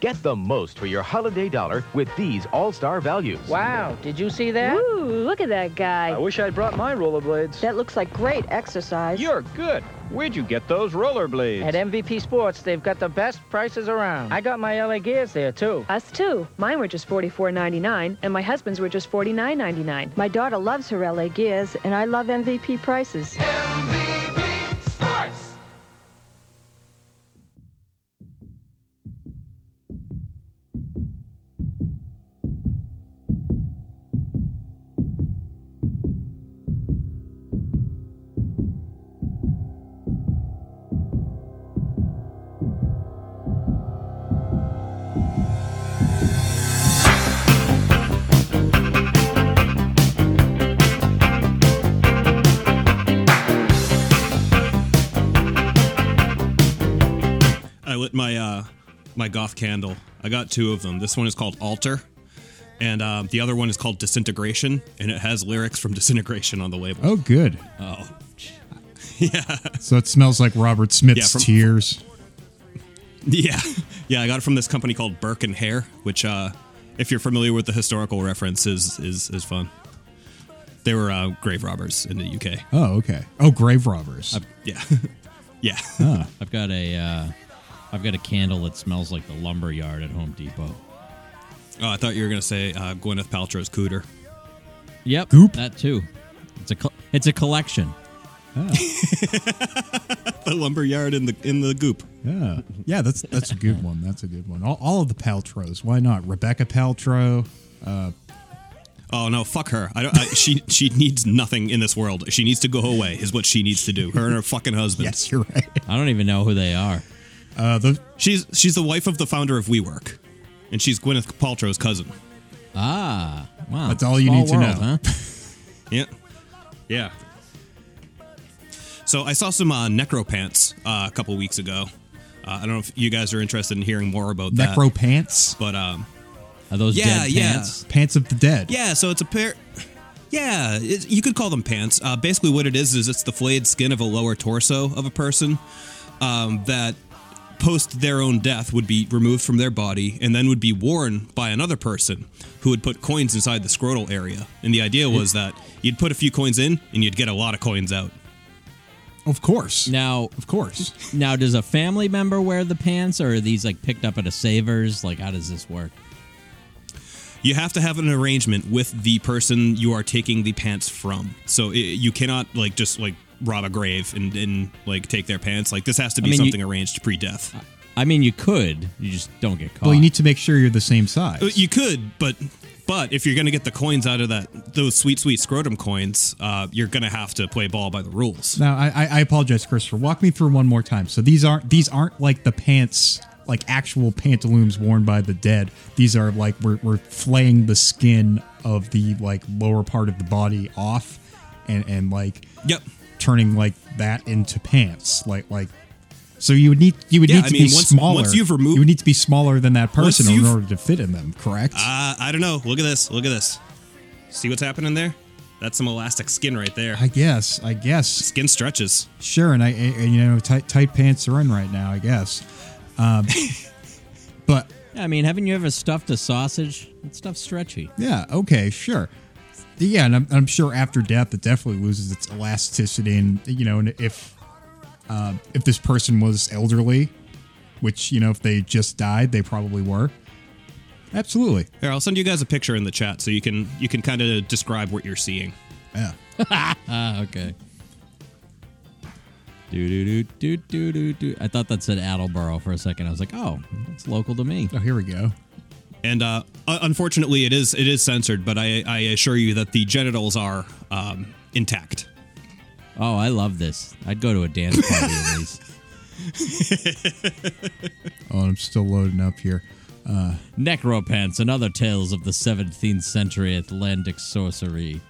Get the most for your holiday dollar with these all-star values. Wow, did you see that? Ooh, look at that guy. I wish I'd brought my rollerblades. That looks like great exercise. You're good. Where'd you get those rollerblades? At MVP Sports, they've got the best prices around. I got my LA Gears there, too. Us, too. Mine were just $44.99, and my husband's were just $49.99. My daughter loves her LA Gears, and I love MVP prices. MVP I lit my uh, my goth candle. I got two of them. This one is called Altar, and uh, the other one is called Disintegration, and it has lyrics from Disintegration on the label. Oh, good. Oh, yeah. So it smells like Robert Smith's Yeah, from- tears. Yeah, yeah. I got it from this company called Burke and Hare, which, uh, if you're familiar with the historical reference, is is is fun. They were uh, grave robbers in the UK. Oh, okay. Oh, grave robbers. Yeah, yeah. Huh. I've got a uh, I've got a candle that smells like the lumber yard at Home Depot. Oh, I thought you were gonna say uh, Gwyneth Paltrow's cooter. Yep, Goop? that too. It's a col- it's a collection. the lumber yard in the in the goop. Yeah, yeah. That's that's a good one. That's a good one. All, all of the Paltrows. Why not? Rebekah Paltrow. Uh, Oh no, fuck her. I don't. I, she she needs nothing in this world. She needs to go away. Is what she needs to do. Her and her fucking husband. yes, you're right. I don't even know who they are. Uh, the She's she's the wife of the founder of WeWork, and she's Gwyneth Paltrow's cousin. Ah, wow. That's all you Small need to world, know. Huh? Yeah, yeah. So I saw some uh, Necro Pants uh, a couple weeks ago. Uh, I don't know if you guys are interested in hearing more about that. necro pants. but um, Are those Yeah, dead yeah. pants? Pants of the dead. Yeah, so it's a pair. Yeah, it, you could call them pants. Uh, basically, what it is is it's the flayed skin of a lower torso of a person um, that, post their own death, would be removed from their body and then would be worn by another person who would put coins inside the scrotal area. And the idea was that you'd put a few coins in and you'd get a lot of coins out. Of course. Now, Of course. now, does a family member wear the pants, or are these like picked up at a Savers? Like, how does this work? You have to have an arrangement with the person you are taking the pants from. So it, you cannot like just like rob a grave and, and like take their pants. Like this has to be I mean, you- something arranged pre-death. I mean, you could, you just don't get caught. Well, you need to make sure you're the same size. Uh, You could, but but if you're gonna get the coins out of that those sweet sweet scrotum coins, uh, you're gonna have to play ball by the rules. Now, I, I I apologize, Christopher. Walk me through one more time. So these aren't these aren't like the pants, like actual pantaloons worn by the dead. These are like we're we're flaying the skin of the like lower part of the body off, and and like Yep. Turning like that into pants. Like like. So you would need you would Yeah, need I to mean, be once- smaller. once you've removed- you would need to be smaller than that person in order to fit in them. Correct? Uh, I don't know. Look at this. Look at this. See what's happening there? That's some elastic skin right there. I guess. I guess. Skin stretches. Sure, and I, I you know tight tight pants are in right now. I guess. Um, but I mean, haven't you ever stuffed a sausage? That stuff's stretchy. Yeah. Okay. Sure. Yeah, and I'm, I'm sure after death it definitely loses its elasticity, and you know, and if uh, if this person was elderly, which you know, if they just died, they probably were. Absolutely. Here, I'll send you guys a picture in the chat so you can you can kind of describe what you're seeing. Yeah. Ah, okay. Do do do do do do do. I thought that said Attleboro for a second. I was like, oh, that's local to me. Oh, here we go. And uh, unfortunately, it is it is censored, but I, I assure you that the genitals are um, intact. Oh, I love this. I'd go to a dance party with these. Oh, I'm still loading up here. Uh, Necropants and other tales of the 17th century Atlantic sorcery.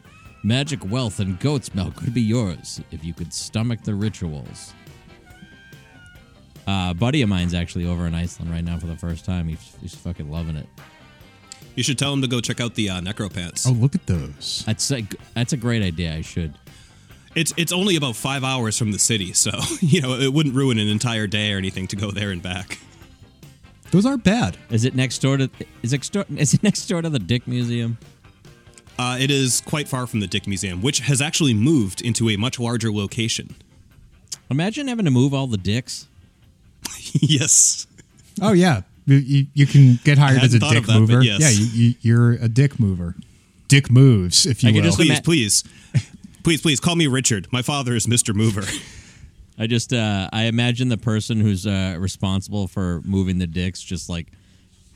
Magic wealth and goat's milk could be yours if you could stomach the rituals. Uh, a buddy of mine's actually over in Iceland right now for the first time. He's, he's fucking loving it. You should tell him to go check out the uh, Necropants. oh, look at those. That's a, that's a great idea. I should. It's it's only about five hours from the city, so you know it wouldn't ruin an entire day or anything to go there and back. Those aren't bad. Is it next door to is it, is it next door to the Dick Museum? Uh, it is quite far from the Dick Museum, which has actually moved into a much larger location. Imagine having to move all the dicks. yes. Oh yeah, you, you, you can get hired as a dick that, mover. yes. Yeah, you, you, you're a dick mover. Dick moves, if you I could will. just Please, please, please, please call me Richard. My father is Mister Mover. I just uh, I imagine the person who's uh, responsible for moving the dicks just like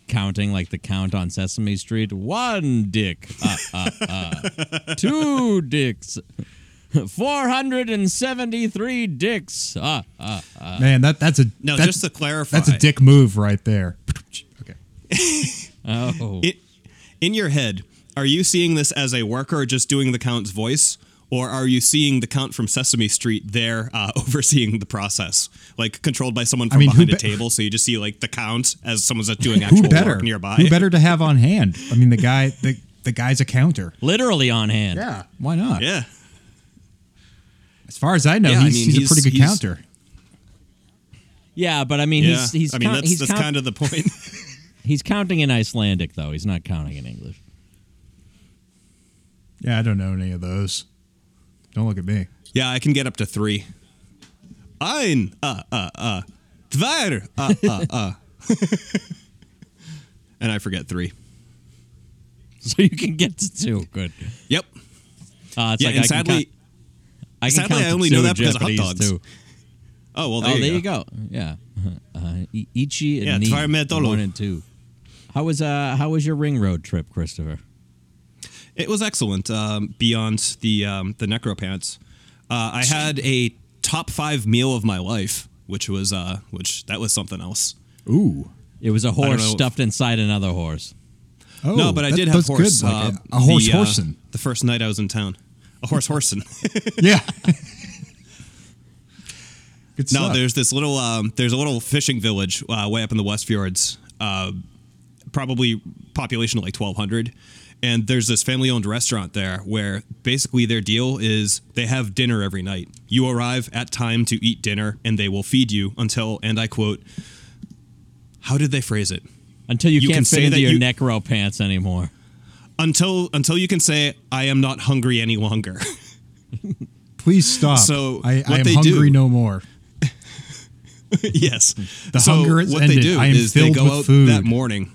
counting like the count on Sesame Street. One dick, uh, uh, uh. two dicks, four hundred and seventy-three dicks. Uh, uh, uh. Man, that that's a No, that's, just to clarify, that's a dick move right there. Okay. Oh, It, in your head, are you seeing this as a worker just doing the count's voice, or are you seeing the count from Sesame Street there uh, overseeing the process, like controlled by someone from mean, who behind a table? So you just see like the count as someone's doing actual Who better? work nearby. Who better to have on hand? I mean, the guy the the guy's a counter. literally on hand. Yeah, why not? Yeah. As far as I know, Yeah, I he's, mean, he's, he's- a pretty good he's- counter. Yeah, but I mean, Yeah. he's he's I mean, count- that's he's that's count- kind of the point. he's counting in Icelandic though. He's not counting in English. Yeah, I don't know any of those. Don't look at me. yeah, I can get up to three. Ein, uh, uh, uh, zwei, uh, uh, uh. and I forget three. So you can get to two. Good. Yep. Uh, it's yeah, like and I can sadly, count- I can sadly, I only know that because of hot Japanese, dogs. Too. oh well, there, oh, you, there go. you go. Yeah. Uh, I- Ichi and Yeah, Ni, zwei Metolo. one and two. How was uh how was your ring road trip, Christopher? It was excellent. Um, beyond the um, the necropants, uh, I had a top five meal of my life, which was uh, which that was something else. Ooh. It was a horse stuffed inside another horse. Oh, no, but I that- did have horse. Good. Like uh, a, a horse the, uh, the first night I was in town, a horse horsing. yeah. good no, stuff. there's this little um, there's a little fishing village uh, way up in the West Fjords, uh, probably population of like 1,200. And there's this family owned restaurant there where basically their deal is they have dinner every night. You arrive at time to eat dinner and they will feed you until, and I quote, how did they phrase it? Until you, You can can't say fit into that your you- necro pants anymore. Until until you can say I am not hungry any longer. Please stop. So, I, I am hungry do- no more. yes. The so hunger is what ended. they do I am is they filled go with out food. that morning.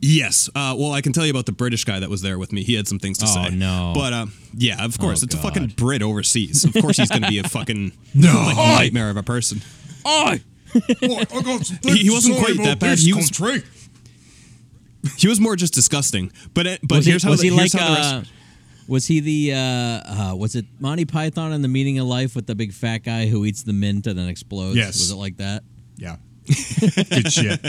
Yes. Uh, well, I can tell you about the British guy that was there with me. He had some things to Oh, say. no. But uh, yeah, of course, Oh, it's a fucking Brit overseas. Of course, he's going to be a fucking No. like, nightmare of a person. Oh, He, he wasn't quite that bad. He was, he was more just disgusting. But uh, but was here's he, how was the, he like how the uh, rest- was he the uh, uh, was it Monty Python in the Meaning of Life with the big fat guy who eats the mint and then explodes? Yes. Was it like that? Yeah. good shit.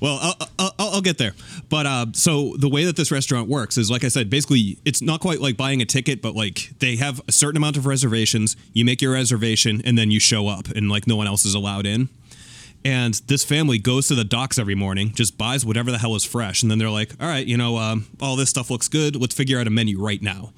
Well, I'll, I'll, I'll get there. But uh, so the way that this restaurant works is, like I said, basically it's not quite like buying a ticket, but like they have a certain amount of reservations. You make your reservation, and then you show up, and like no one else is allowed in. And this family goes to the docks every morning, just buys whatever the hell is fresh, and then they're like, "All right, you know, um, all this stuff looks good. Let's figure out a menu right now."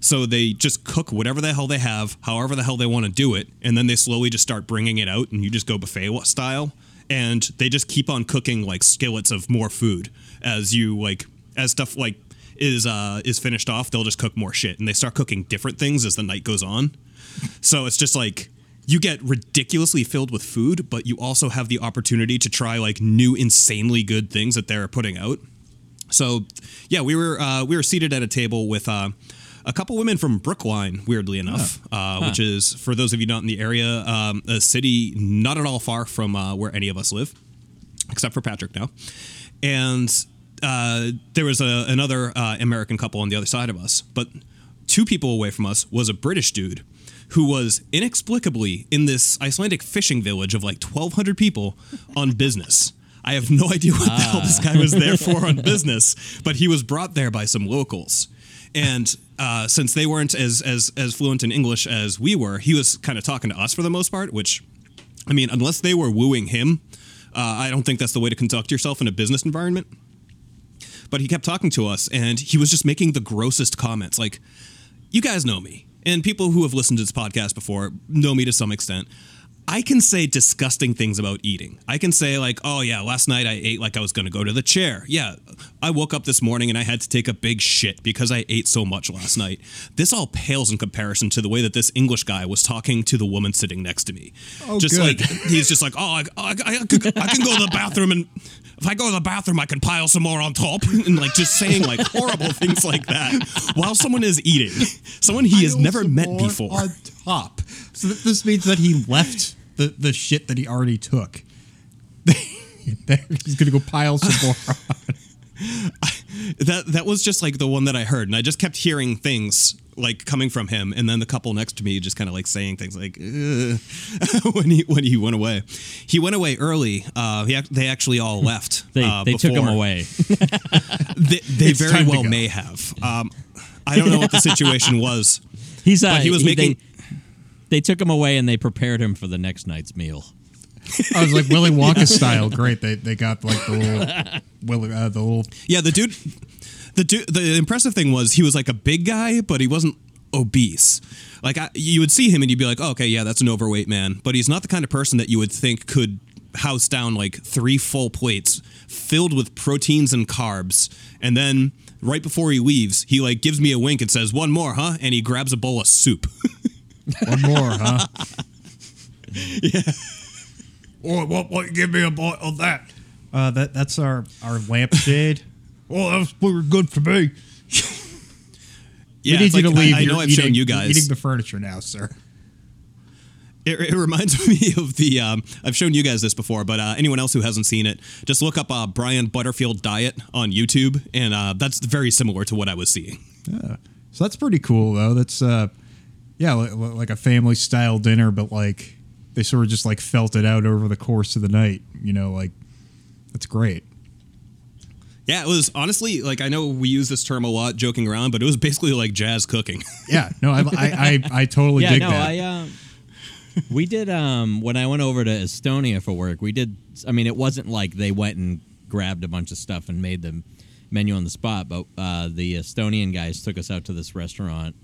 So they just cook whatever the hell they have, however the hell they want to do it, and then they slowly just start bringing it out, and you just go buffet style, and they just keep on cooking like skillets of more food as you like as stuff like is uh is finished off. They'll just cook more shit, and they start cooking different things as the night goes on. So it's just like you get ridiculously filled with food, but you also have the opportunity to try like new insanely good things that they're putting out. So, yeah, we were uh, we were seated at a table with uh, a couple women from Brookline, weirdly enough, uh, which is for those of you not in the area, um, a city not at all far from uh, where any of us live, except for Patrick now. And uh, there was a, another uh, American couple on the other side of us, but two people away from us was a British dude who was inexplicably in this Icelandic fishing village of like 1,200 people on business. I have no idea what the hell this guy was there for on business, but he was brought there by some locals. And uh, since they weren't as, as as fluent in English as we were, he was kind of talking to us for the most part. Which, I mean, unless they were wooing him, uh, I don't think that's the way to conduct yourself in a business environment. But he kept talking to us, and he was just making the grossest comments. Like, you guys know me, and people who have listened to this podcast before know me to some extent. I can say disgusting things about eating. I can say, like, oh, yeah, last night I ate like I was going to go to the chair. Yeah, I woke up this morning and I had to take a big shit because I ate so much last night. This all pales in comparison to the way that this English guy was talking to the woman sitting next to me. Oh, just good. like, he's just like, oh, I, I, I, could- I can go to the bathroom and if I go to the bathroom, I can pile some more on top. And like just saying like horrible things like that while someone is eating. Someone he has never met before. On top. So th- this means that he left the, the shit that he already took. He's gonna go pile some more. that that was just like the one that I heard, and I just kept hearing things like coming from him, and then the couple next to me just kind of like saying things like when he when he went away. He went away early. Uh, he, they actually all left. They uh, they took him before- away. They, they very well may have. Um, I don't know what the situation was. He's uh, he was they- making- They, took him away and they prepared him for the next night's meal. I was like Willy Wonka style. Great. They they got like the little Willy uh, the little Yeah, the dude. The dude. The impressive thing was he was like a big guy, but he wasn't obese. Like I, you would see him and you'd be like, oh, okay, yeah, that's an overweight man. But he's not the kind of person that you would think could house down like three full plates filled with proteins and carbs, and then right before he leaves, he like gives me a wink and says, "One more, huh?" And he grabs a bowl of soup. one more, huh? yeah. Oh, what, what? Give me a bite of that. Uh, that that's our our lampshade. oh, that was pretty good for me. Yeah, we need it's you to like, I- leave. I, You're know I've eating, shown you guys. eating the furniture now, sir. It, it reminds me of the. Um, I've shown you guys this before, but uh, anyone else who hasn't seen it, just look up uh, Brian Butterfield diet on YouTube, and uh, that's very similar to what I was seeing. Yeah. So that's pretty cool, though. That's uh, yeah, like, like a family style dinner, but like they sort of just like felt it out over the course of the night. You know, like that's great. Yeah, it was honestly like I know we use this term a lot, joking around, but it was basically like jazz cooking. Yeah, no, I I, I, I totally yeah, dig no, that. I uh, we did um when I went over to Estonia for work. We did. I mean, it wasn't like they went and grabbed a bunch of stuff and made the menu on the spot, but uh, the Estonian guys took us out to this restaurant.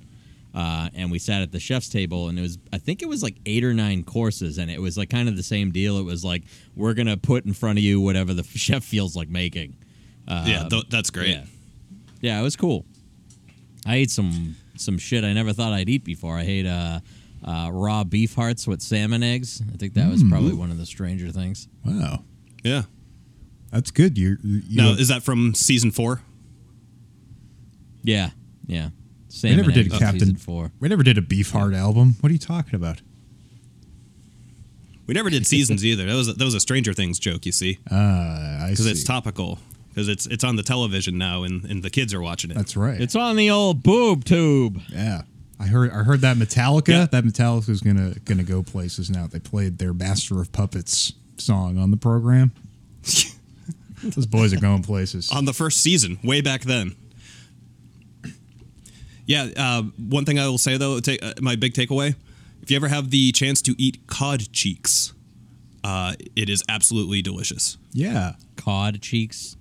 Uh, and we sat at the chef's table, and it was, I think it was like eight or nine courses, and it was like kind of the same deal. It was like, we're going to put in front of you whatever the chef feels like making. Uh, yeah, th- that's great. yeah. Yeah, it was cool. I ate some some shit I never thought I'd eat before. I ate uh, uh, raw beef hearts with salmon eggs. I think that was Mm. probably one of the stranger things. wow, Yeah. that's good. You, you Now, is that from season four? Yeah, yeah. We never did eggs, Captain. four. We never did a beef heart album. What are you talking about? We never did seasons either. That was a, that was a Stranger Things joke, you see, Uh, I because see. it's topical. Because it's it's on the television now, and, and the kids are watching it. That's right. It's on the old boob tube. yeah. I heard I heard that Metallica. Yeah. That Metallica's gonna gonna go places now. They played their Master of Puppets song on the program. Those boys are going places. on the first season, way back then. Yeah, uh, one thing I will say though, ta- uh, my big takeaway: if you ever have the chance to eat cod cheeks, uh, it is absolutely delicious. Yeah. Cod cheeks.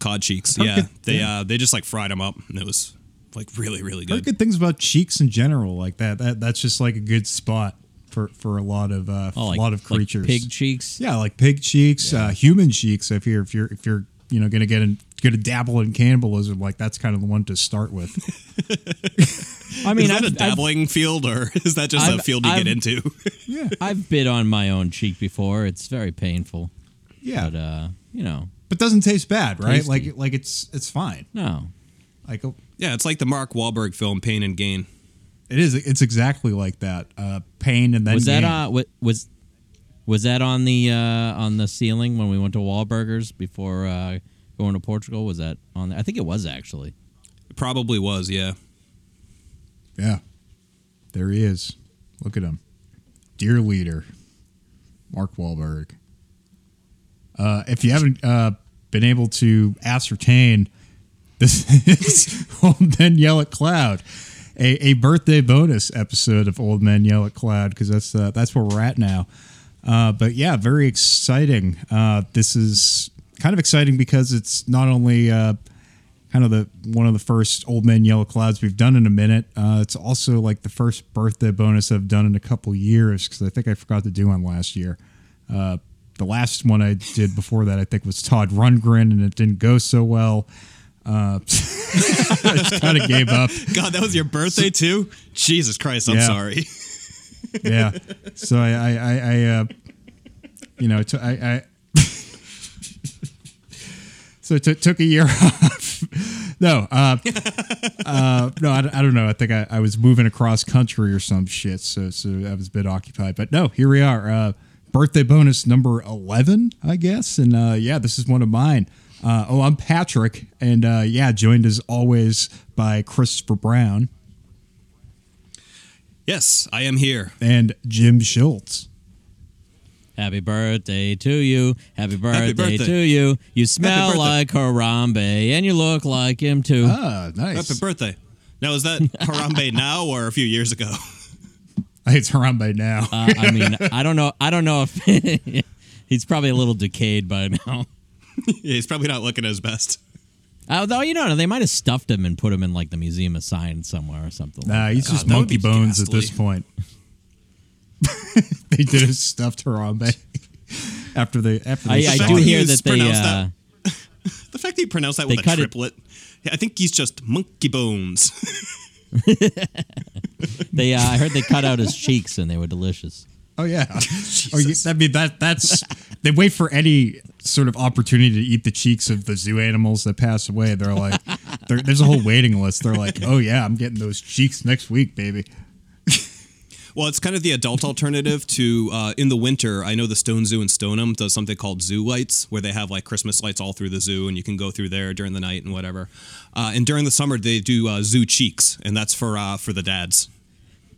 Cod cheeks, heard yeah, good- they yeah. Uh, they just like fried them up, and it was like really really Heard good. good things about cheeks in general, like that. That that's just like a good spot for for a lot of uh, Oh, like, a lot of like creatures. pig cheeks. Yeah, like pig cheeks, uh, human cheeks. If you're if you're if you're you know gonna get in, gonna dabble in cannibalism, like that's kind of the one to start with. I mean, is that I've, a dabbling field, or is that just a I've- field you I've- get into? yeah, I've, I've bit on my own cheek before. It's very painful. yeah, But uh, you know, but doesn't taste bad, right? Tasty. Like like it's it's fine. no. Like oh, yeah, it's like the Mark Wahlberg film Pain and Gain. it is. It's exactly like that. Uh, pain and then was that gain. uh wa- was was that on the uh on the ceiling when we went to Wahlburgers before uh going to Portugal? Was that on there? I think it was actually. It probably was, yeah. Yeah, there he is. Look at him. Dear leader, Mark Wahlberg. Uh, if you haven't uh, been able to ascertain, this is Old Men Yell at Cloud, a, a birthday bonus episode of Old Men Yell at Cloud, because that's uh, that's where we're at now. Uh, but yeah, very exciting. Uh, this is kind of exciting because it's not only uh, kind of the one of the first Old Men Yell at Clouds we've done in a minute. Uh, it's also like the first birthday bonus I've done in a couple years because I think I forgot to do one last year. Uh, the last one I did before that I think was Todd Rundgren, and it didn't go so well. Uh, I just kind of gave up. God, that was your birthday too. Jesus Christ, I'm Yeah. sorry. yeah. So I, I, I, I uh, you know, t- I, I so it t- took a year off. no, uh, uh, no, I, I don't know. I think I, I was moving across country or some shit, so so I was a bit occupied. But no, here we are. Uh, birthday bonus number eleven, I guess, and uh, yeah, this is one of mine. Uh, oh, I'm Patrick, and uh, yeah, joined as always by Christopher Brown Yes, I am here. and Jim Schultz. Happy birthday to you. Happy birthday, birthday. to you. You smell like Harambe and you look like him too. Ah, nice. Happy birthday. Now, is that Harambe now or a few years ago? It's Harambe now. Uh, I mean, I don't know. I don't know if he's probably a little decayed by now. yeah, he's probably not looking his best. Although you know, they might have stuffed him and put him in like the museum of science somewhere or something. Nah, like he's that. just that would monkey be bones at this point. they did a stuffed Harambe after they after I, they I fact do hear you that they. Uh, that- The fact that he pronounced that They with a cut it- triplet, yeah, I think he's just monkey bones. they. Uh, I heard they cut out his cheeks and they were delicious. Oh yeah. oh, you, I mean that that's they wait for any sort of opportunity to eat the cheeks of the zoo animals that pass away. They're like, they're, there's a whole waiting list. They're like, oh yeah, I'm getting those cheeks next week, baby. Well, it's kind of the adult alternative to uh, in the winter. I know the Stone Zoo in Stoneham does something called Zoo Lights, where they have like Christmas lights all through the zoo, and you can go through there during the night and whatever. Uh, and during the summer, they do uh, Zoo Cheeks, and that's for uh, for the dads.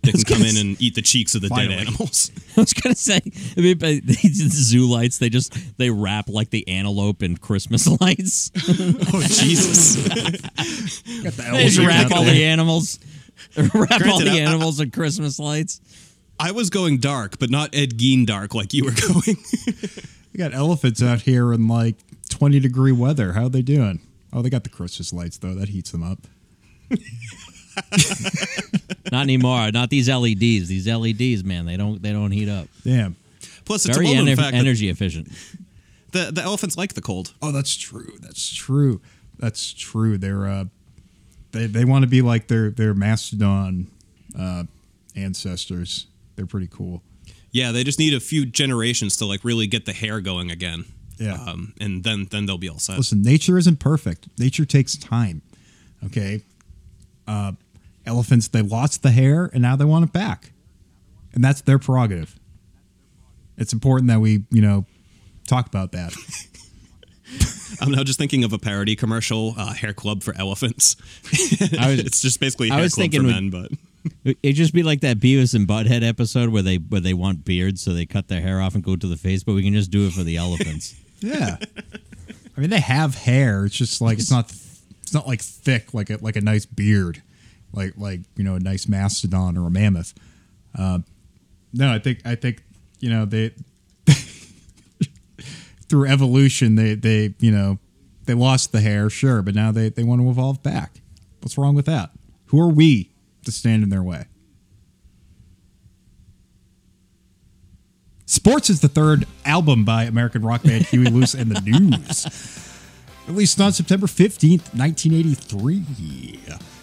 They can come in and eat the cheeks of the Finally. dead animals. I was gonna say, I mean, but these zoo lights. They just they wrap like the antelope in Christmas lights. oh Jesus! Got the they just wrap all there. the animals. Wrap all Granted, the I- animals in Christmas lights. I was going dark, but not Ed Gein dark like you were going. We got elephants out here in like 20 degree weather. How are they doing? Oh, they got the Christmas lights though. That heats them up. Not anymore. Not these LEDs. These LEDs, man, they don't they don't heat up. Damn. Plus, it's Very a well-known ener- fact energy efficient. the the elephants like the cold. Oh, that's true. That's true. That's true. They're uh, they they want to be like their their mastodon uh, ancestors. They're pretty cool. Yeah, they just need a few generations to like really get the hair going again. Yeah. um, and then then they'll be all set. Listen, nature isn't perfect. Nature takes time. Okay. Uh, elephants, they lost the hair and now they want it back, and that's their prerogative. It's important that we, you know, talk about that. I'm now just thinking of a parody commercial, uh, Hair Club for Elephants. I was- it's just basically I Hair was Club thinking for men, but It'd just be like that Beavis and Butthead episode where they where they want beards, so they cut their hair off and go to the face. But we can just do it for the elephants. Yeah. I mean, they have hair. It's just like it's not. It's not like thick, like a like a nice beard, like like you know a nice mastodon or a mammoth. Uh, no, I think I think you know they through evolution they they you know they lost the hair, sure, but now they they want to evolve back. What's wrong with that? Who are we to stand in their way? Sports is the third album by American rock band Huey Lewis and the News. Released on September 15th, 1983.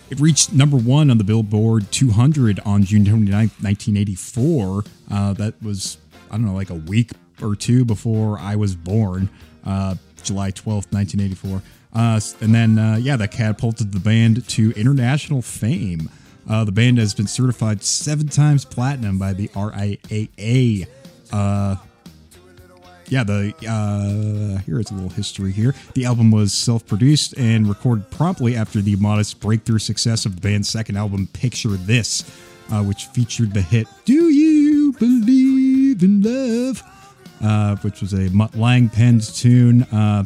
It reached number one on the Billboard 200 on June 29th, 1984. Uh, that was, I don't know, like a week or two before I was born, uh, July 12th, 1984. Uh, and then, uh, yeah, that catapulted the band to international fame. Uh, the band has been certified seven times platinum by the RIAA. Uh, yeah, the uh, here is a little history here. The album was self-produced and recorded promptly after the modest breakthrough success of the band's second album, Picture This, uh, which featured the hit "Do You Believe in Love, uh, which was a Mutt Lange penned tune. Uh,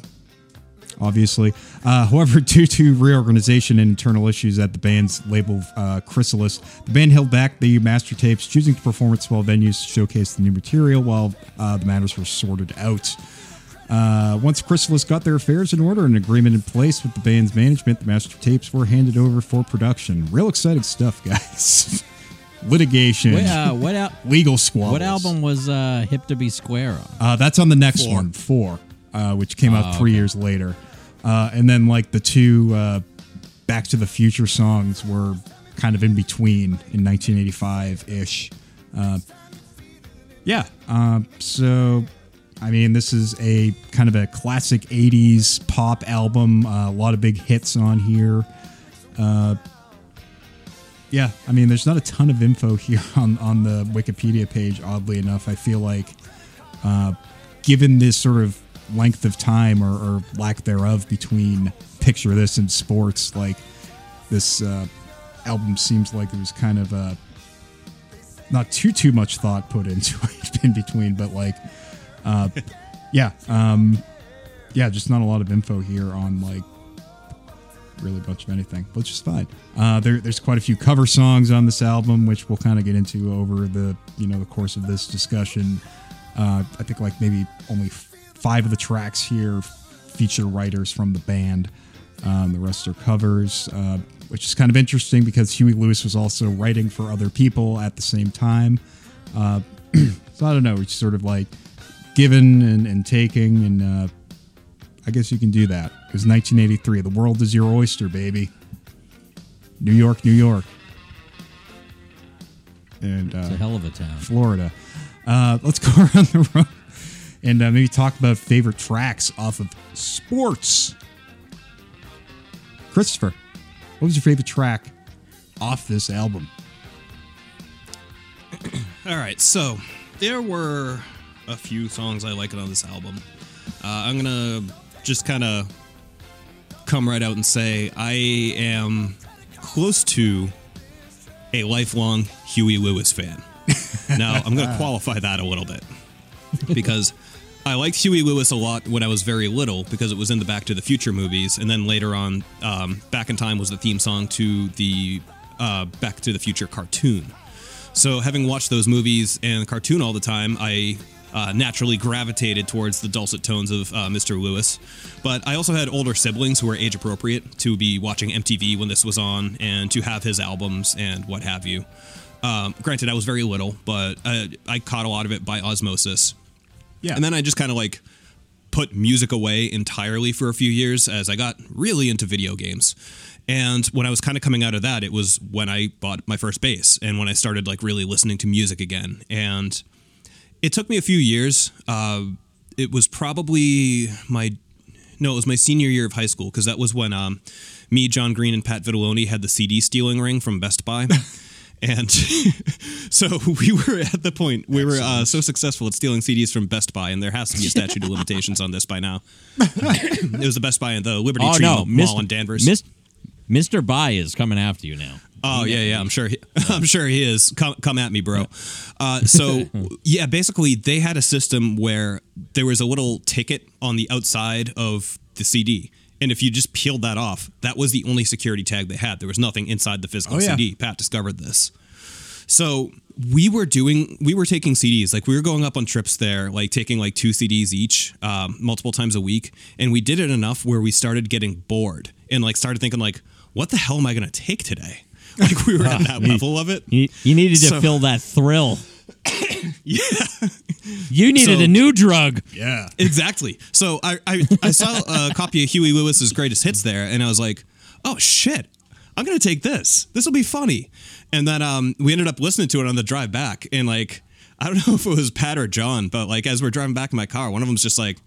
obviously. Uh, however, due to reorganization and internal issues at the band's label uh, Chrysalis, the band held back the master tapes, choosing to perform at small venues to showcase the new material while uh, the matters were sorted out. Uh, once Chrysalis got their affairs in order and an agreement in place with the band's management, the master tapes were handed over for production. Real exciting stuff, guys. Litigation, What, uh, what al- legal squabbles. What album was uh, Hip to Be Square on? Uh, that's on the next Four. one, four, uh, which came out Oh, three okay. years later. Uh, and then like the two uh, Back to the Future songs were kind of in between in 1985 ish. Uh, yeah. Uh, so, I mean, this is a kind of a classic 80s pop album. Uh, a lot of big hits on here. Uh, yeah, I mean, there's not a ton of info here on, on the Wikipedia page, oddly enough. I feel like, uh, given this sort of length of time or, or lack thereof between picture this and sports, like this uh, album seems like there was kind of uh, not too too much thought put into it in between, but like, uh, yeah, um, yeah, just not a lot of info here on like really much of anything, which is fine. Uh, there, there's quite a few cover songs on this album, which we'll kind of get into over the you know the course of this discussion. Uh, I think like maybe only five of the tracks here feature writers from the band. Um, the rest are covers, uh, which is kind of interesting because Huey Lewis was also writing for other people at the same time. Uh, so I don't know, it's sort of like giving and, and taking, and uh, I guess you can do that. It was 1983. The world is your oyster, baby. New York, New York. And uh, It's a hell of a town. Florida. Uh, let's go around the room and uh, maybe talk about favorite tracks off of sports. Christopher, what was your favorite track off this album? All right, so there were a few songs I liked on this album. Uh, I'm gonna just kind of come right out and say I am close to a lifelong Huey Lewis fan. now I'm gonna qualify that a little bit because I liked Huey Lewis a lot when I was very little because it was in the Back to the Future movies, and then later on, um, Back in Time was the theme song to the uh, Back to the Future cartoon. So, having watched those movies and the cartoon all the time, I uh, naturally gravitated towards the dulcet tones of uh, Mr. Lewis. But I also had older siblings who were age appropriate to be watching MTV when this was on and to have his albums and what have you. Um, granted, I was very little, but I, I caught a lot of it by osmosis. Yeah. And then I just kind of like put music away entirely for a few years as I got really into video games. And when I was kind of coming out of that, it was when I bought my first bass and when I started like really listening to music again. And it took me a few years. Uh, it was probably my no, it was my senior year of high school because that was when um, me, John Green, and Pat Vitalone had the CD stealing ring from Best Buy. And so we were at the point we were uh, so successful at stealing CDs from Best Buy, and there has to be a statute of limitations on this by now. it was the Best Buy and the Liberty oh Tree no, Mall Mis- in Danvers. Mr. Buy is coming after you now. Oh yeah, yeah. I'm sure. He, I'm sure he is. Come, come at me, bro. Uh, so yeah, basically they had a system where there was a little ticket on the outside of the CD, and if you just peeled that off, that was the only security tag they had. There was nothing inside the physical Oh, yeah. CD. Pat discovered this. So we were doing, we were taking CDs. Like we were going up on trips there, like taking like two CDs each, um, multiple times a week, and we did it enough where we started getting bored and like started thinking like, what the hell am I going to take today? Like we were at that level of it. You, you needed to So- fill that thrill. Yeah. You needed So- a new drug. Yeah. Exactly. So I, I I saw a copy of Huey Lewis's greatest hits there, and I was like, oh shit, I'm gonna take this. This will be funny. And then um, we ended up listening to it on the drive back, and like I don't know if it was Pat or John, but like as we're driving back in my car, one of them's just like,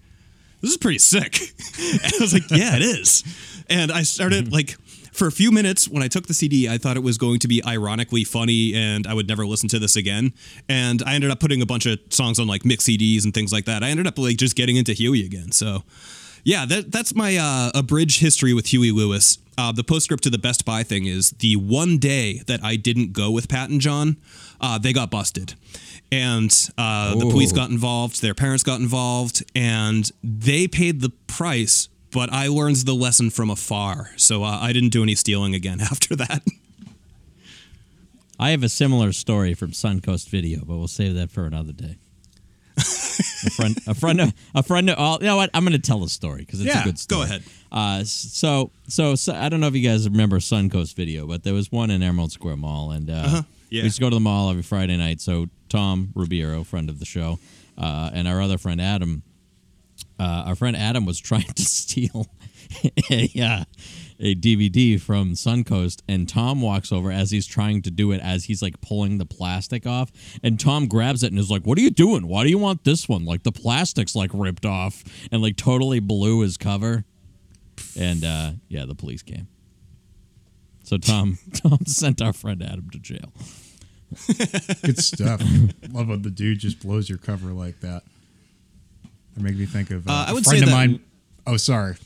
this is pretty sick. and I was like, yeah, it is. And I started like. For a few minutes, when I took the CD, I thought it was going to be ironically funny and I would never listen to this again. And I ended up putting a bunch of songs on like mix CDs and things like that. I ended up like just getting into Huey again. So, yeah, that, that's my uh, abridged history with Huey Lewis. Uh, the postscript to the Best Buy thing is the one day that I didn't go with Pat and John, uh, they got busted. And uh, the police got involved, their parents got involved, and they paid the price. But I learned the lesson from afar, so uh, I didn't do any stealing again after that. I have a similar story from Suncoast Video, but we'll save that for another day. a friend, a friend, of, a friend. Of, oh, you know what? I'm going to tell a story because it's Yeah, a good story. go ahead. Uh, so, so, so, I don't know if you guys remember Suncoast Video, but there was one in Emerald Square Mall, and uh, Uh-huh, yeah. we used to go to the mall every Friday night. So Tom Rubiero, friend of the show, uh, and our other friend Adam, uh, our friend Adam was trying to steal a uh, a DVD from Suncoast, and Tom walks over as he's trying to do it, as he's like pulling the plastic off, and Tom grabs it and is like, "What are you doing? Why do you want this one? Like the plastic's like ripped off and like totally blew his cover." And uh, yeah, the police came. So Tom Tom sent our friend Adam to jail. Good stuff. Love when the dude just blows your cover like that. It made me think of uh, Uh, I a would friend say of that- mine. Oh, sorry.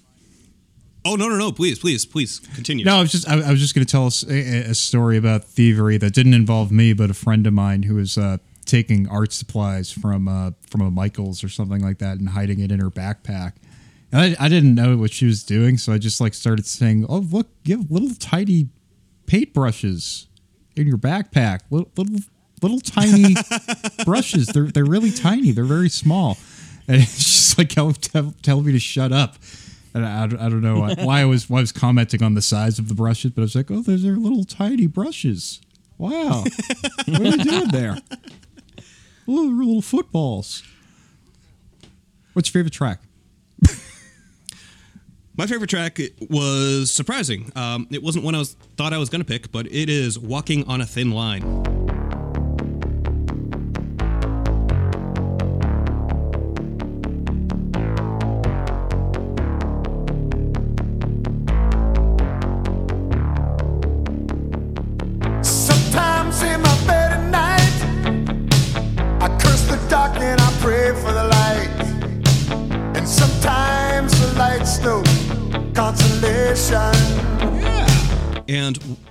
Oh no no no! Please please please continue. No, I was just I, I was just going to tell us a, a story about thievery that didn't involve me, but a friend of mine who was uh, taking art supplies from uh, from a Michaels or something like that and hiding it in her backpack. And I, I didn't know what she was doing, so I just like started saying, "Oh, look, you have little tiny paintbrushes in your backpack. Little little, little tiny brushes. They're they're really tiny. They're very small." And she's like tell, tell, telling me to shut up. And I, I don't- know why, why I was why I was commenting on the size of the brushes, but I was like, oh, those are little tiny brushes. Wow, what are they doing there? Little, little footballs. What's your favorite track? My favorite track was surprising. Um, it wasn't one I was thought I was going to pick, but it is "Walking on a Thin Line."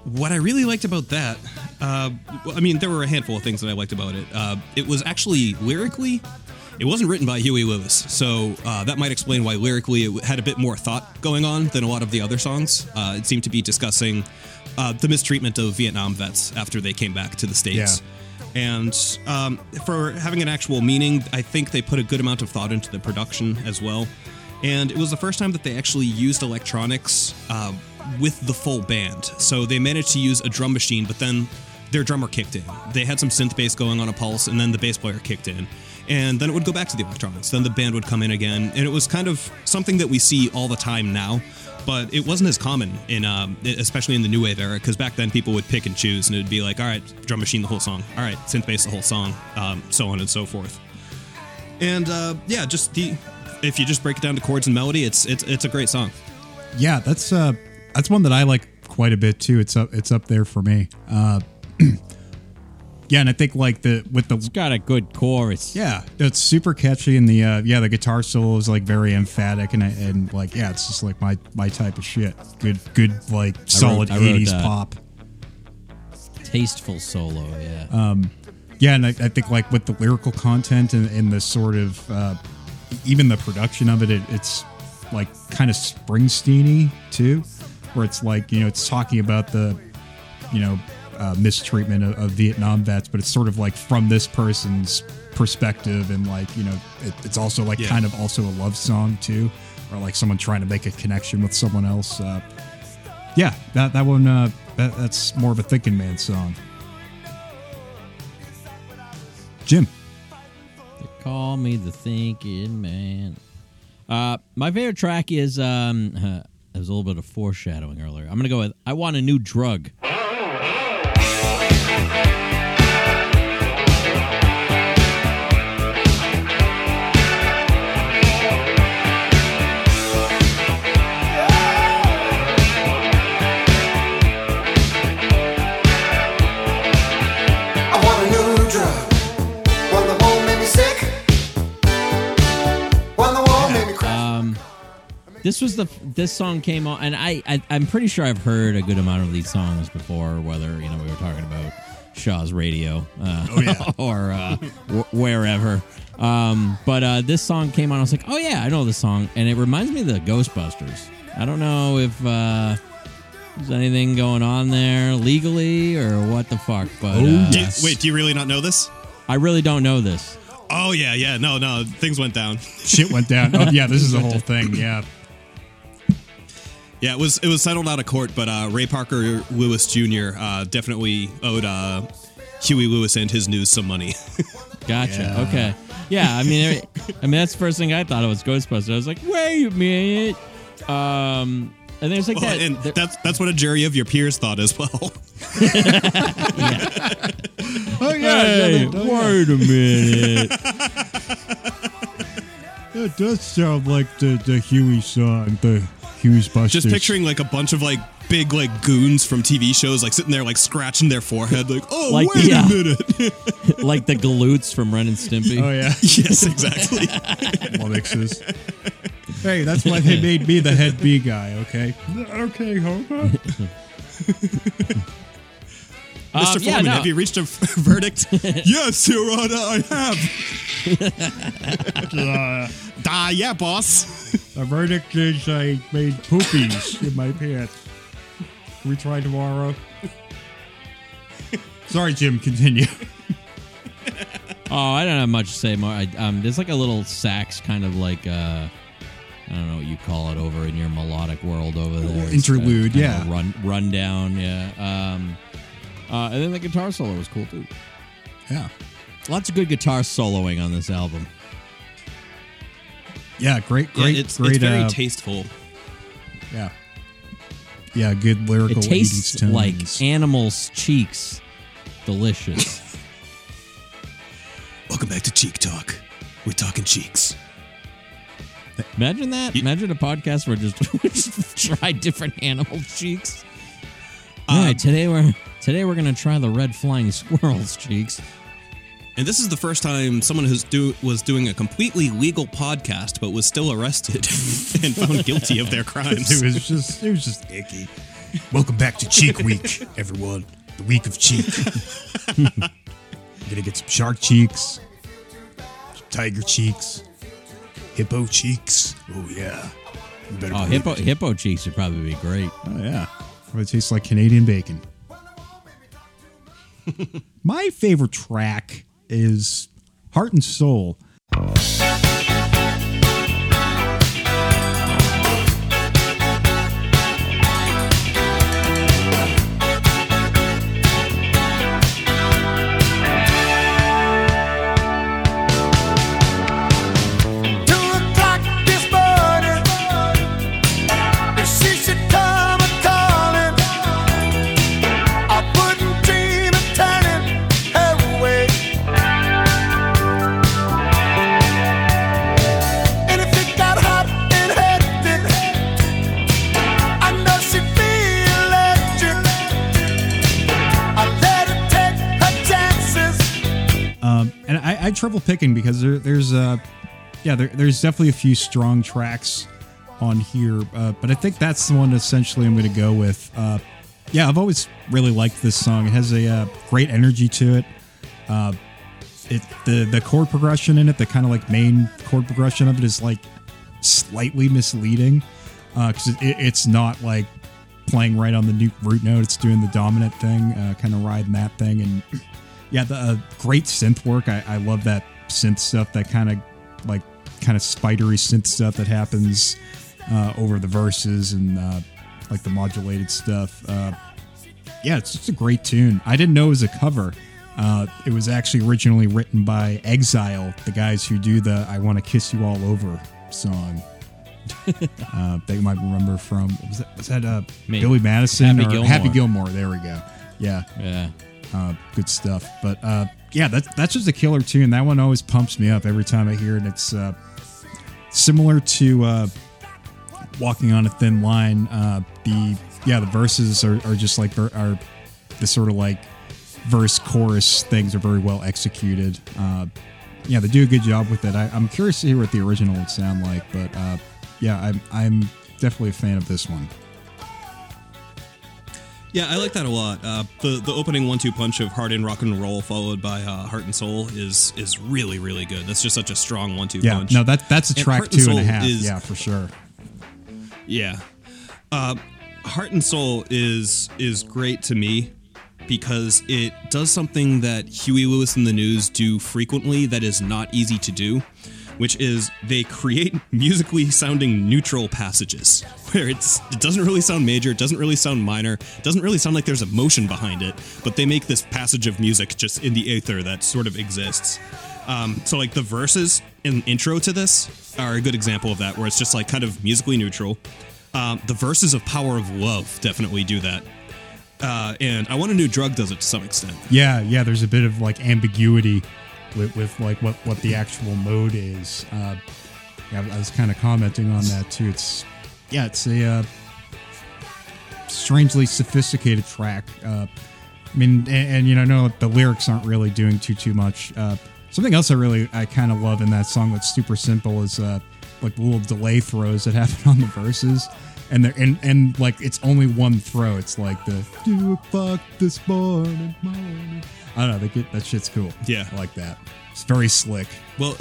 What I really liked about that, uh, I mean, there were a handful of things that I liked about it. Uh, it was actually lyrically, it wasn't written by Huey Lewis, so uh, that might explain why lyrically it had a bit more thought going on than a lot of the other songs. Uh, it seemed to be discussing uh, the mistreatment of Vietnam vets after they came back to the states. And um, for having an actual meaning, I think they put a good amount of thought into the production as well. And it was the first time that they actually used electronics uh, with the full band. So they managed to use a drum machine, but then their drummer kicked in. They had some synth bass going on a pulse, and then the bass player kicked in. And then it would go back to the electronics. Then the band would come in again. And it was kind of something that we see all the time now. But it wasn't as common in, um, especially in the new wave era, because back then people would pick and choose, and it'd be like, all right, drum machine the whole song, all right, synth bass the whole song, um, so on and so forth. And uh, yeah, just the if you just break it down to chords and melody, it's it's it's a great song. Yeah, that's uh that's one that I like quite a bit too. It's up it's up there for me. Uh Yeah, and I think like the with the It's got a good chorus. yeah, it's super catchy and the uh yeah, the guitar solo is like very emphatic and and like yeah, it's just like my my type of shit. Good good like solid I wrote, 80s uh, pop. Tasteful solo, yeah. Um, yeah, and I, I think like with the lyrical content and, and the sort of uh, even the production of it, it it's like kind of Springsteeny too, where it's like you know it's talking about the you know uh, mistreatment of, of Vietnam vets, but it's sort of like from this person's perspective, and like you know it, it's also like Yeah. kind of also a love song too, or like someone trying to make a connection with someone else. Uh, yeah, that that one uh, that, that's more of a thinking man song. Jim. Call me the thinking man. Uh, my favorite track is um, uh, there was a little bit of foreshadowing earlier. I'm gonna go with "I Want a New Drug." This was the this song came on, and I, I I'm pretty sure I've heard a good amount of these songs before. Whether you know we were talking about Shaw's radio, uh, Oh, yeah. or uh, wh- wherever. Um, but uh, this song came on. I was like, oh yeah, I know this song, and it reminds me of the Ghostbusters. I don't know if uh, there's anything going on there legally or what the fuck, but Oh, uh, Do you- wait, do you really not know this? I really don't know this. Oh yeah, yeah. No, no. Things went down. Shit went down. Oh yeah, this is the whole thing. Yeah. Yeah, it was it was settled out of court, but uh, Ray Parker Lewis Jr. Uh, definitely owed uh, Huey Lewis and his news some money. Gotcha. Yeah. Okay. Yeah. I mean, I mean that's the first thing I thought it was Ghostbusters. I was like, wait a minute. Um, and there's like Well, that. and there- that's that's what a jury of your peers thought as well. Oh yeah. hey, yeah, yeah. wait a minute. That does sound like the the Huey song, the Huey's Busters. Just picturing like a bunch of like big like goons from TV shows like sitting there like scratching their forehead like, oh Like, wait yeah. a minute. like the Galoots from Ren and Stimpy. Oh yeah. yes, exactly. Mixes. Hey, that's why they made me the head B guy. Okay. Okay, Homer. Um, Mr. yeah, Foreman, no. have you reached a verdict? yes, Your Honor, I have. uh, Da, yeah, boss. the verdict is I made poopies in my pants. Can we try tomorrow? Sorry, Jim. Continue. Oh, I don't have much to say more. I, um, there's like a little sax kind of like uh, I don't know what you call it over in your melodic world over there. Uh, Interlude, kind of yeah. a Run rundown, yeah. Um, uh, and then the guitar solo was cool too. Yeah. Lots of good guitar soloing on this album. Yeah. Great. Yeah, Great. it's, great. it's very uh, tasteful. yeah. Yeah. Good lyrical. It tastes tones. like animals' cheeks. Delicious. Welcome back to Cheek Talk. We're talking cheeks. Imagine that. Imagine a podcast where just, we just try different animal cheeks. All Um, right, today we're today we're gonna try the red flying squirrel's cheeks. And this is the first time someone who's do was doing a completely legal podcast, but was still arrested and found guilty of their crimes. It was just. It was just icky. Welcome back to Cheek Week, everyone. The week of cheek. Gonna get some shark cheeks, some tiger cheeks, hippo cheeks. Oh yeah. You better Oh, believe hippo it. hippo cheeks would probably be great. Oh yeah. Well, it tastes like Canadian bacon. My favorite track is Heart and Soul. Had trouble picking because there, there's uh, yeah, there, there's definitely a few strong tracks on here, uh, but I think that's the one essentially I'm going to go with. Uh, yeah, I've always really liked this song. It has a uh, great energy to it. Uh, it the the chord progression in it, the kind of like main chord progression of it is like slightly misleading because it, it, it's not like playing right on the root note. It's doing the dominant thing, uh, kind of riding that thing, and yeah, the uh, great synth work. I, I love that synth stuff. That kind of like kind of spidery synth stuff that happens uh, over the verses and uh, like the modulated stuff. Uh, yeah, it's just a great tune. I didn't know it was a cover. Uh, it was actually originally written by Exile, the guys who do the "I Want to Kiss You All Over" song. uh, that you might remember from was that was that uh, Billy Madison Happy or Gilmore. Happy Gilmore? There we go. Yeah, Yeah. Uh, good stuff. But uh, yeah, that's that's just a killer tune. That one always pumps me up every time I hear it. It's uh, similar to uh, "Walking on a Thin Line." Uh, the yeah, the verses are, are just like are the sort of like verse chorus things are very well executed. Uh, yeah, they do a good job with it. I, I'm curious to hear what the original would sound like, but yeah, I'm I'm definitely a fan of this one. Yeah, I like that a lot. Uh, the the opening one two punch of heart of rock and roll followed by uh, heart and soul is is really really good. That's just such a strong one two Yeah, punch. no, that that's a And track Heart and two and a half. is- yeah, for sure. Yeah. Uh, Heart and Soul is is great to me because it does something that Huey Lewis and the News do frequently that is not easy to do, which is they create musically sounding neutral passages where it's it doesn't really sound major, it doesn't really sound minor, it doesn't really sound like there's emotion behind it, but they make this passage of music just in the aether that sort of exists. Um, so like the verses and intro to this are a good example of that, where it's just like kind of musically neutral. Um, the verses of Power of Love definitely do that. Uh, and I Want a New Drug does it to some extent. Yeah, yeah. There's a bit of like ambiguity with, with like what what the actual mode is. Uh, yeah, I was kind of commenting on that too. It's yeah, it's a uh, strangely sophisticated track. Uh, I mean, and, and you know, no, the lyrics aren't really doing too too much. Uh, something else I really I kind of love in that song that's super simple is uh, like little delay throws that happen on the verses. And they're and, and like it's only one throw. It's like the two o'clock this morning, morning. I don't know. They get that shit's cool. Yeah. I like that. It's very slick. Well,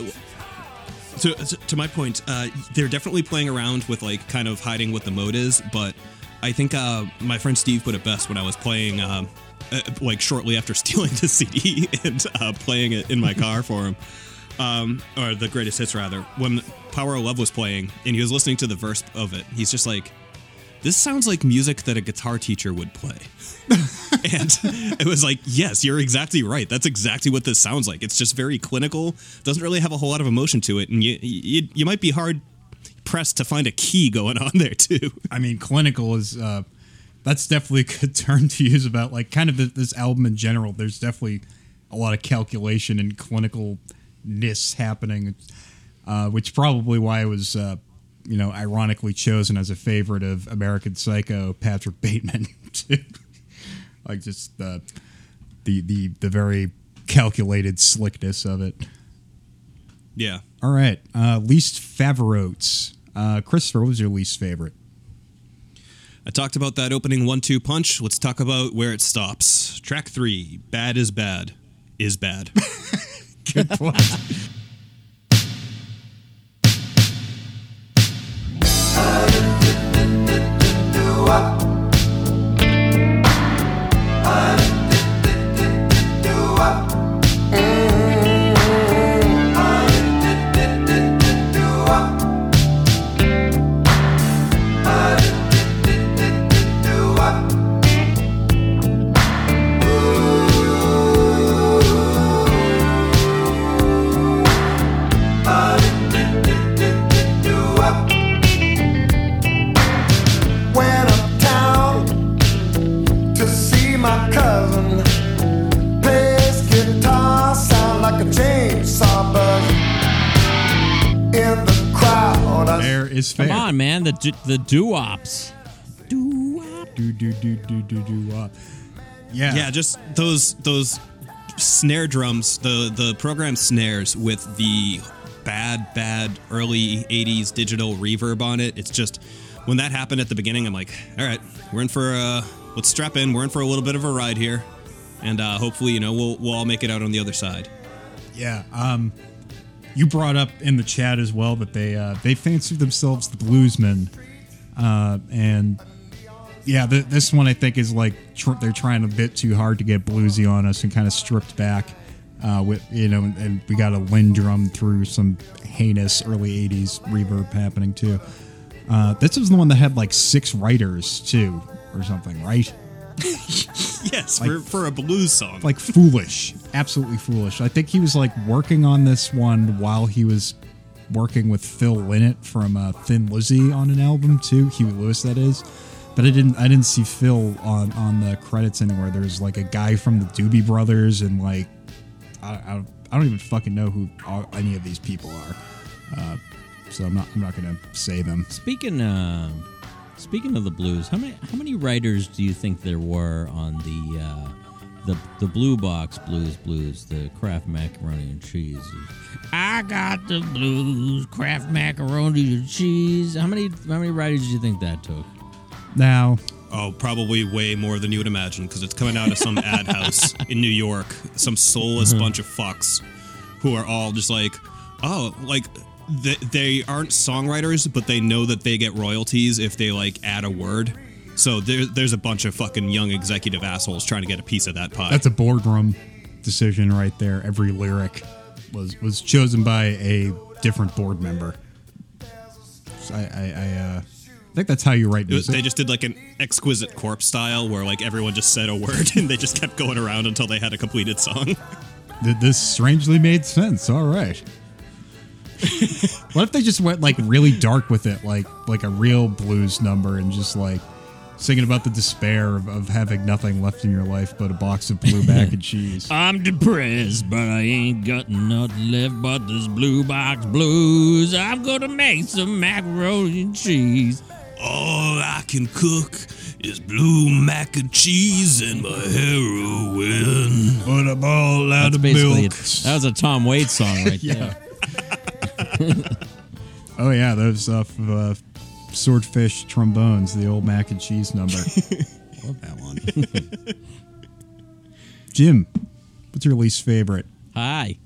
so to my point, uh, they're definitely playing around with like kind of hiding what the mode is, but I think uh, my friend Steve put it best when I was playing, um, uh, like shortly after stealing the CD and uh, playing it in my car for him, um, or the greatest hits rather. When Power of Love was playing and he was listening to the verse of it, he's just like, "This sounds like music that a guitar teacher would play." and it was like, yes, you're exactly right. That's exactly what this sounds like. It's just very clinical. Doesn't really have a whole lot of emotion to it, and you you, you might be hard pressed to find a key going on there too. I mean, clinical is uh, that's definitely a good term to use about like kind of this album in general. There's definitely a lot of calculation and clinicalness happening, uh, which probably why it was uh, you know ironically chosen as a favorite of American Psycho Patrick Bateman too. like just the the the the very calculated slickness of it. Yeah. All right, uh, least favorites. Uh, Christopher, what was your least favorite? I talked about that opening one-two punch. Let's talk about where it stops. Track three, "Bad is Bad," is bad. Good point. Went The du- the doo-wops. Do do do do do do up. Yeah. yeah, just those those snare drums, the the program snares with the bad bad early 80s digital reverb on it. It's just when that happened at the beginning, I'm like, all right, we're in for uh let's strap in. We're in for a little bit of a ride here. And uh, hopefully, you know, we'll we'll all make it out on the other side. Yeah. Um, you brought up in the chat as well that they uh, they fancy themselves the bluesmen, uh, and yeah, th- this one I think is like tr- they're trying a bit too hard to get bluesy on us and kind of stripped back. Uh, with you know, and we got a Linn drum through some heinous early '80s reverb happening too. Uh, this was the one that had like six writers too, or something, right? Yes, Like- for for a blues song. like foolish, absolutely foolish. I think he was like working on this one while he was working with Phil Lynott from uh, Thin Lizzy on an album too, Huey Lewis that is. But I didn't I didn't see Phil on on the credits anywhere. There's like a guy from the Doobie Brothers and like I, I, I don't even fucking know who all, any of these people are. Uh, so I'm not I'm not gonna say them. Speaking uh, speaking of the blues, how many how many writers do you think there were on the uh, the the Blue Box Blues Blues, the Kraft macaroni and cheese? I got the blues, Kraft macaroni and cheese. How many how many writers do you think that took? Now, Oh, probably way more than you would imagine because it's coming out of some ad house in New York. Some soulless uh-huh. bunch of fucks who are all just like, oh, like they, they aren't songwriters, but they know that they get royalties if they like add a word. So there, there's a bunch of fucking young executive assholes trying to get a piece of that pie. That's a boardroom decision right there. Every lyric was was chosen by a different board member. So I I, I, uh, think that's how you write It music. they just did like an exquisite corpse style where like everyone just said a word and they just kept going around until they had a completed song. This strangely made sense. All right. what if they just went like really dark with it, like like a real blues number, and just like singing about the despair of, of having nothing left in your life but a box of blue mac and cheese? I'm depressed, but I ain't got nothing left but this blue box blues. I'm gonna make some macaroni and cheese. All I can cook is blue mac and cheese and my heroin. But I'm all out That's of basically milk. it. That was a Tom Waits song right Yeah. there. Oh yeah, those uh, f- uh, swordfish trombones, the old mac and cheese number. Love that one. Jim, what's your least favorite? Hi.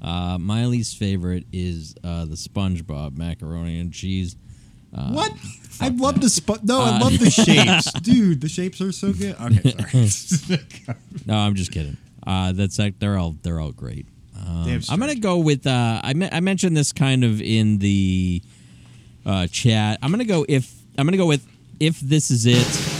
Uh, my least favorite is uh, the SpongeBob macaroni and cheese. Uh, What? I love the sp- No, I Uh, love the shapes, dude. The shapes are so good. Okay, sorry. No, I'm just kidding. Uh, that's like they're all they're all great. Um, I'm gonna go with. Uh, I me- I mentioned this kind of in the uh, chat. I'm gonna go if I'm gonna go with if this is it.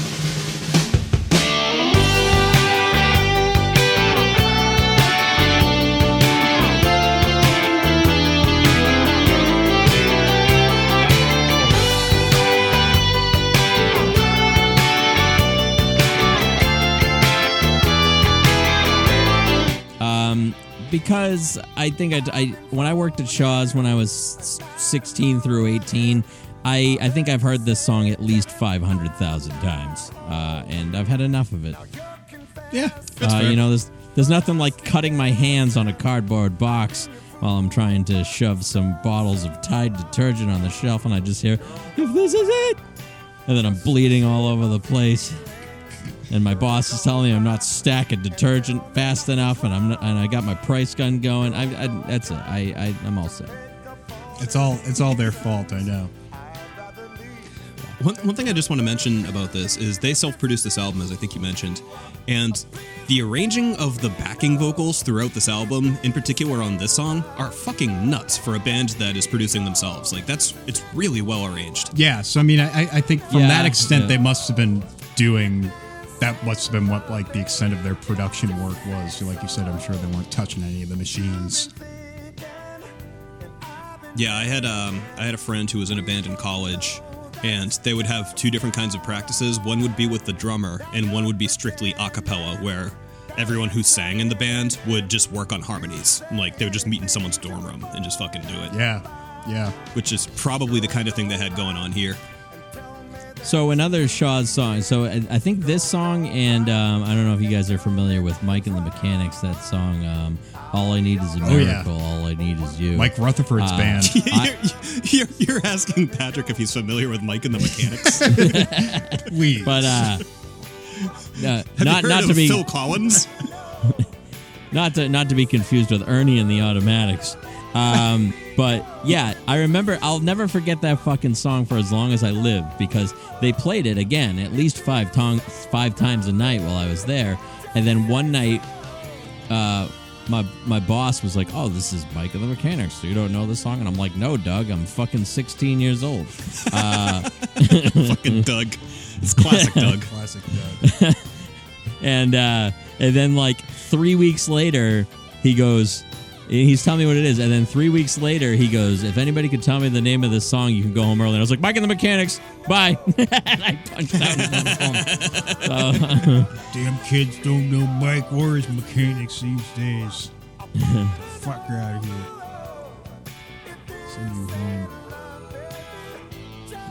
Because I think I, I when I worked at Shaw's when I was 16 through 18, I I think I've heard this song at least 500,000 times, uh, and I've had enough of it. Yeah, Uh, you know, there's there's nothing like cutting my hands on a cardboard box while I'm trying to shove some bottles of Tide detergent on the shelf, and I just hear, "If this is it," and then I'm bleeding all over the place. And my boss is telling me I'm not stacking detergent fast enough, and I'm not, and I got my price gun going. I, I that's it. I, I I'm all set. It's all it's all their fault. I know. One, one thing I just want to mention about this is they self produced this album, as I think you mentioned. And the arranging of the backing vocals throughout this album, in particular on this song, are fucking nuts for a band that is producing themselves. Like, that's, it's really well arranged. Yeah, so I mean, I, I think from Yeah, that extent, yeah. they must have been doing. That must have been what like the extent of their production work was. Like you said, I'm sure they weren't touching any of the machines. Yeah, I had um, I had a friend who was in a band in college, and they would have two different kinds of practices. One would be with the drummer, and one would be strictly a cappella, where everyone who sang in the band would just work on harmonies. Like they would just meet in someone's dorm room and just fucking do it. Yeah, yeah. Which is probably the kind of thing they had going on here. So another Shaw's song. So I, I think this song, and um, I don't know if you guys are familiar with Mike and the Mechanics. That song, um, "All I Need Is a Oh, yeah. Miracle." All I need is you. Mike Rutherford's Uh, band. I- you're, you're asking Patrick if he's familiar with Mike and the Mechanics. Please. but uh, uh, not not to be Phil Collins? not to not to be confused with Ernie and the Automatics. Um, but yeah, I remember. I'll never forget that fucking song for as long as I live because they played it again at least five tong- five times a night while I was there, and then one night, uh, my my boss was like, "Oh, this is Mike of the Mechanics. So you don't know this song?" And I'm like, "No, Doug. I'm fucking 16 years old." Uh, fucking Doug. It's classic Doug. Classic Doug. and uh, and then like three weeks later, he goes. He's telling me what it is, and then three weeks later, he goes, "If anybody could tell me the name of this song, you can go home early." And I was like, "Mike and the Mechanics, bye." and I punched out phone. So, Damn kids don't know Mike or his mechanics these days. Fuck her out of here. Send you home.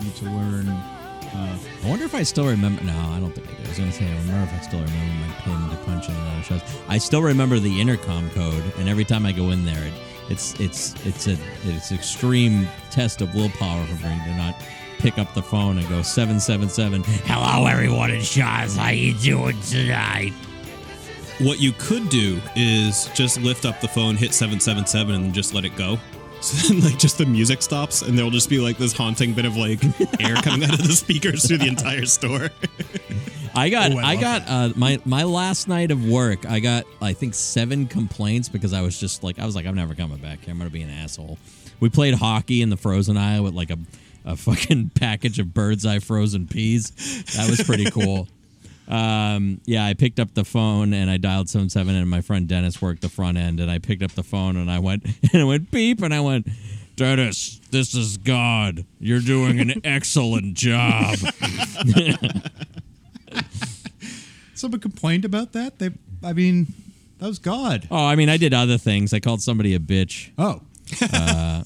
Need to learn. Uh, I wonder if I still remember. No, I don't think I do. I was going to say, I remember if I still remember my pin to punch in and out of Shaw's. I still remember the intercom code, and every time I go in there, it, it's it's it's a it's extreme test of willpower for me to not pick up the phone and go seven seven seven. Hello, everyone in Shaw's. How you doing tonight? What you could do is just lift up the phone, hit 777, and just let it go. So then, like, just the music stops, and there'll just be like this haunting bit of like air coming out of the speakers through the entire store. I got Oh, I I, got uh, my my last night of work. I got I think seven complaints because I was just like I was like I'm never coming back here. I'm gonna be an asshole. We played hockey in the frozen aisle with like a a fucking package of bird's eye frozen peas. That was pretty cool. Um, yeah, I picked up the phone and I dialed seven seven, and my friend Dennis worked the front end, and I picked up the phone and I went and it went beep, and I went, Dennis, this is God. You're doing an excellent job. Someone complained about that. They, I mean, that was God. Oh, I mean, I did other things. I called somebody a bitch. Oh, uh,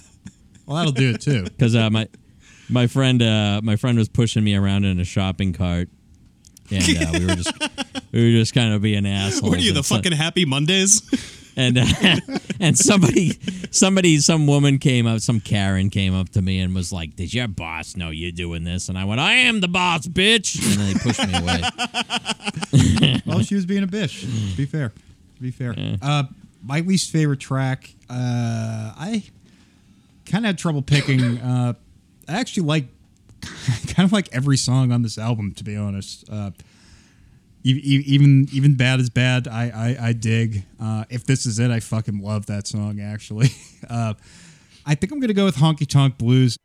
well, that'll do it too. Because uh, my my friend uh, my friend was pushing me around in a shopping cart, and uh, we were just we were just kind of being assholes. What are you, the so- fucking Happy Mondays? and uh, and somebody somebody some woman came up some karen came up to me and was like did your boss know you're doing this and i went i am the boss bitch and then they pushed me away well, she was being a bitch. To be fair, to be fair. Uh, my least favorite track. Uh, I kind of had trouble picking. Uh, I actually like kind of like every song on this album, to be honest. Uh, even even bad is bad. I I, I dig. Uh, if this is it, I fucking love that song. Actually, uh, I think I'm gonna go with Honky Tonk Blues.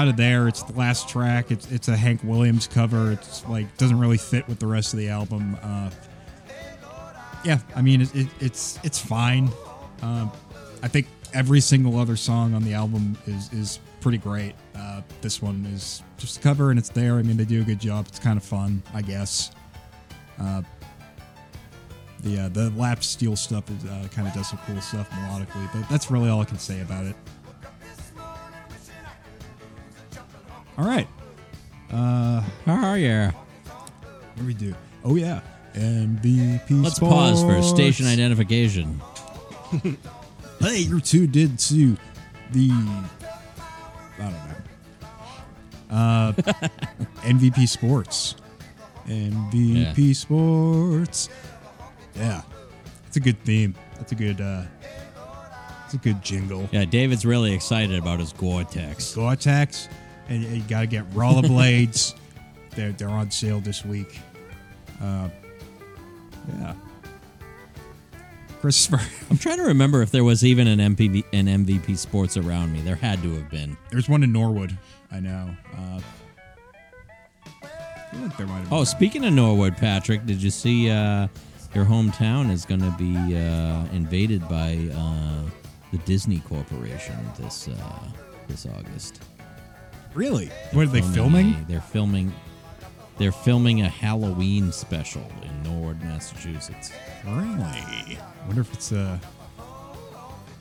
Kind of there. It's the last track. It's it's a Hank Williams cover. It's like doesn't really fit with the rest of the album. Uh, yeah, I mean, it, it, it's it's fine. Um, I think every single other song on the album is is pretty great. Uh, this one is just a cover and it's there. I mean, they do a good job. It's kind of fun, I guess. The uh, the lap steel stuff is uh, kind of does some cool stuff melodically, but that's really all I can say about it. All right. Uh, are you? What do we do? Oh yeah. MVP. Sports. Let's pause for Sports. station identification hey, you're did into the. I don't know. Uh, MVP Sports. MVP Sports. Yeah, it's a good theme. That's a good. uh It's a good jingle. yeah david's really excited about his gore-tex Gore-Tex, and you got to get rollerblades. they're they're on sale this week. Uh, yeah. Christopher, i'm trying to remember if there was even an mpv an mvp sports around me there had to have been there's one in Norwood. I know. Uh, I feel like there might have. Oh, speaking of Norwood, Patrick, did you see uh, your hometown is going to be uh, invaded by uh, the Disney Corporation this uh, this August? Really? What are they filming? a- they're filming. They're filming a Halloween special in Norwood, Massachusetts. Really? Wonder if it's uh,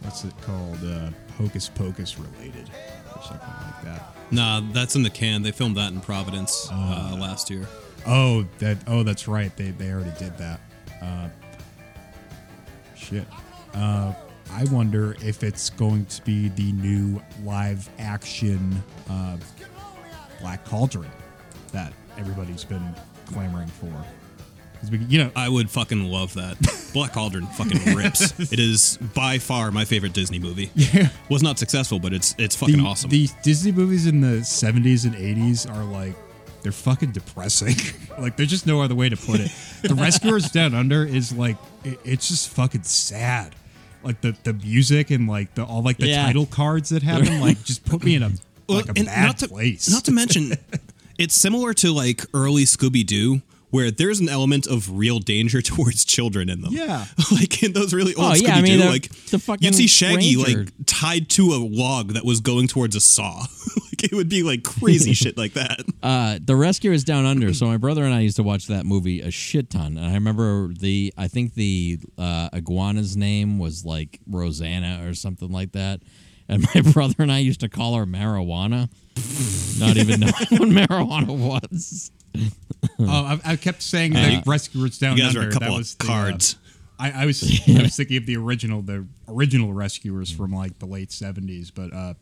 what's it called? Uh, Hocus Pocus related or something like that. Nah, that's in the can. They filmed that in Providence uh, last year. Oh, that. Oh, that's right. They they already did that. Uh, shit. Uh, I wonder if it's going to be the new live action uh, Black Cauldron that everybody's been clamoring for. we, you know, I would fucking love that. Black Cauldron fucking rips. it is by far my favorite Disney movie. Yeah. Was not successful, but it's it's fucking the, awesome. The Disney movies in the 70s and 80s are like they're fucking depressing. like there's just no other way to put it. The Rescuers Down Under is like it, it's just fucking sad. Like the the music and like the all like the Yeah. title cards that happen like just put me in a like a and bad not to, place. Not to mention, it's similar to like early Scooby Doo, where there's an element of real danger towards children in them. Yeah. like in those really old Oh, Scooby yeah, I mean, Doo, the- like the fucking you'd see Shaggy ranger. like tied to a log that was going towards a saw. like it would be like crazy shit like that. Uh, the Rescuers Down Under. So my brother and I used to watch that movie a shit ton. And I remember the, I think the uh, iguana's name was like Rosanna or something like that. And my brother and I used to call her marijuana, not even knowing what marijuana was. oh, I, I kept saying Yeah, the you- Rescuers Down you guys are a Under. couple that of was the, uh, cards. I, I was I was thinking of the original, the original Rescuers from like the late seventies, but uh,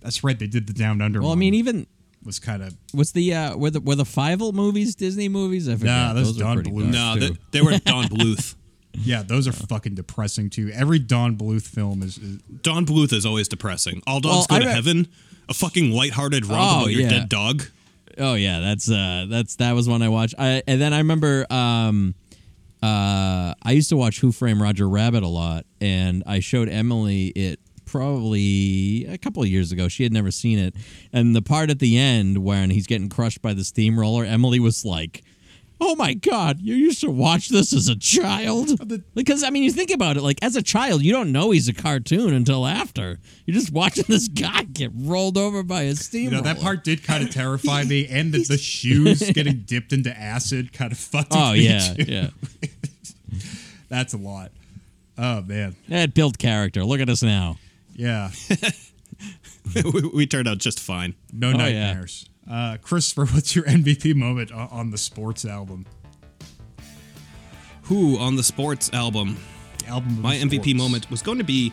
that's right. They did the Down Under. Well, I mean, even was kind of what's the uh, were the were the Fievel movies Disney movies? I forget. Nah, those are Don Bluth. dark, No, too. they, they were Don Bluth. yeah, those are fucking depressing too. Every Don Bluth film is, is Don Bluth is always depressing. All dogs Well, go I to re- heaven. A fucking lighthearted romp Oh, about your yeah. dead dog. Oh yeah, that's uh that's that was one I watched. I and then I remember um uh I used to watch Who Framed Roger Rabbit a lot and I showed Emily it probably a couple of years ago. She had never seen it. And the part at the end when he's getting crushed by the steamroller, Emily was like Oh my God! You used to watch this as a child because I mean, you think about it. Like as a child, you don't know he's a cartoon until after. You're just watching this guy get rolled over by a you steamroller. know that part did kind of terrify me, and the, the shoes getting dipped into acid kind of fucked. Oh with me, yeah, too. yeah. That's a lot. Oh man, That built character. Look at us now. yeah. we, we turned out just fine. No Oh, yeah. nightmares. Uh, Christopher, what's your MVP moment on, on the sports album? Who on the sports album? The album. of My the MVP moment was going to be.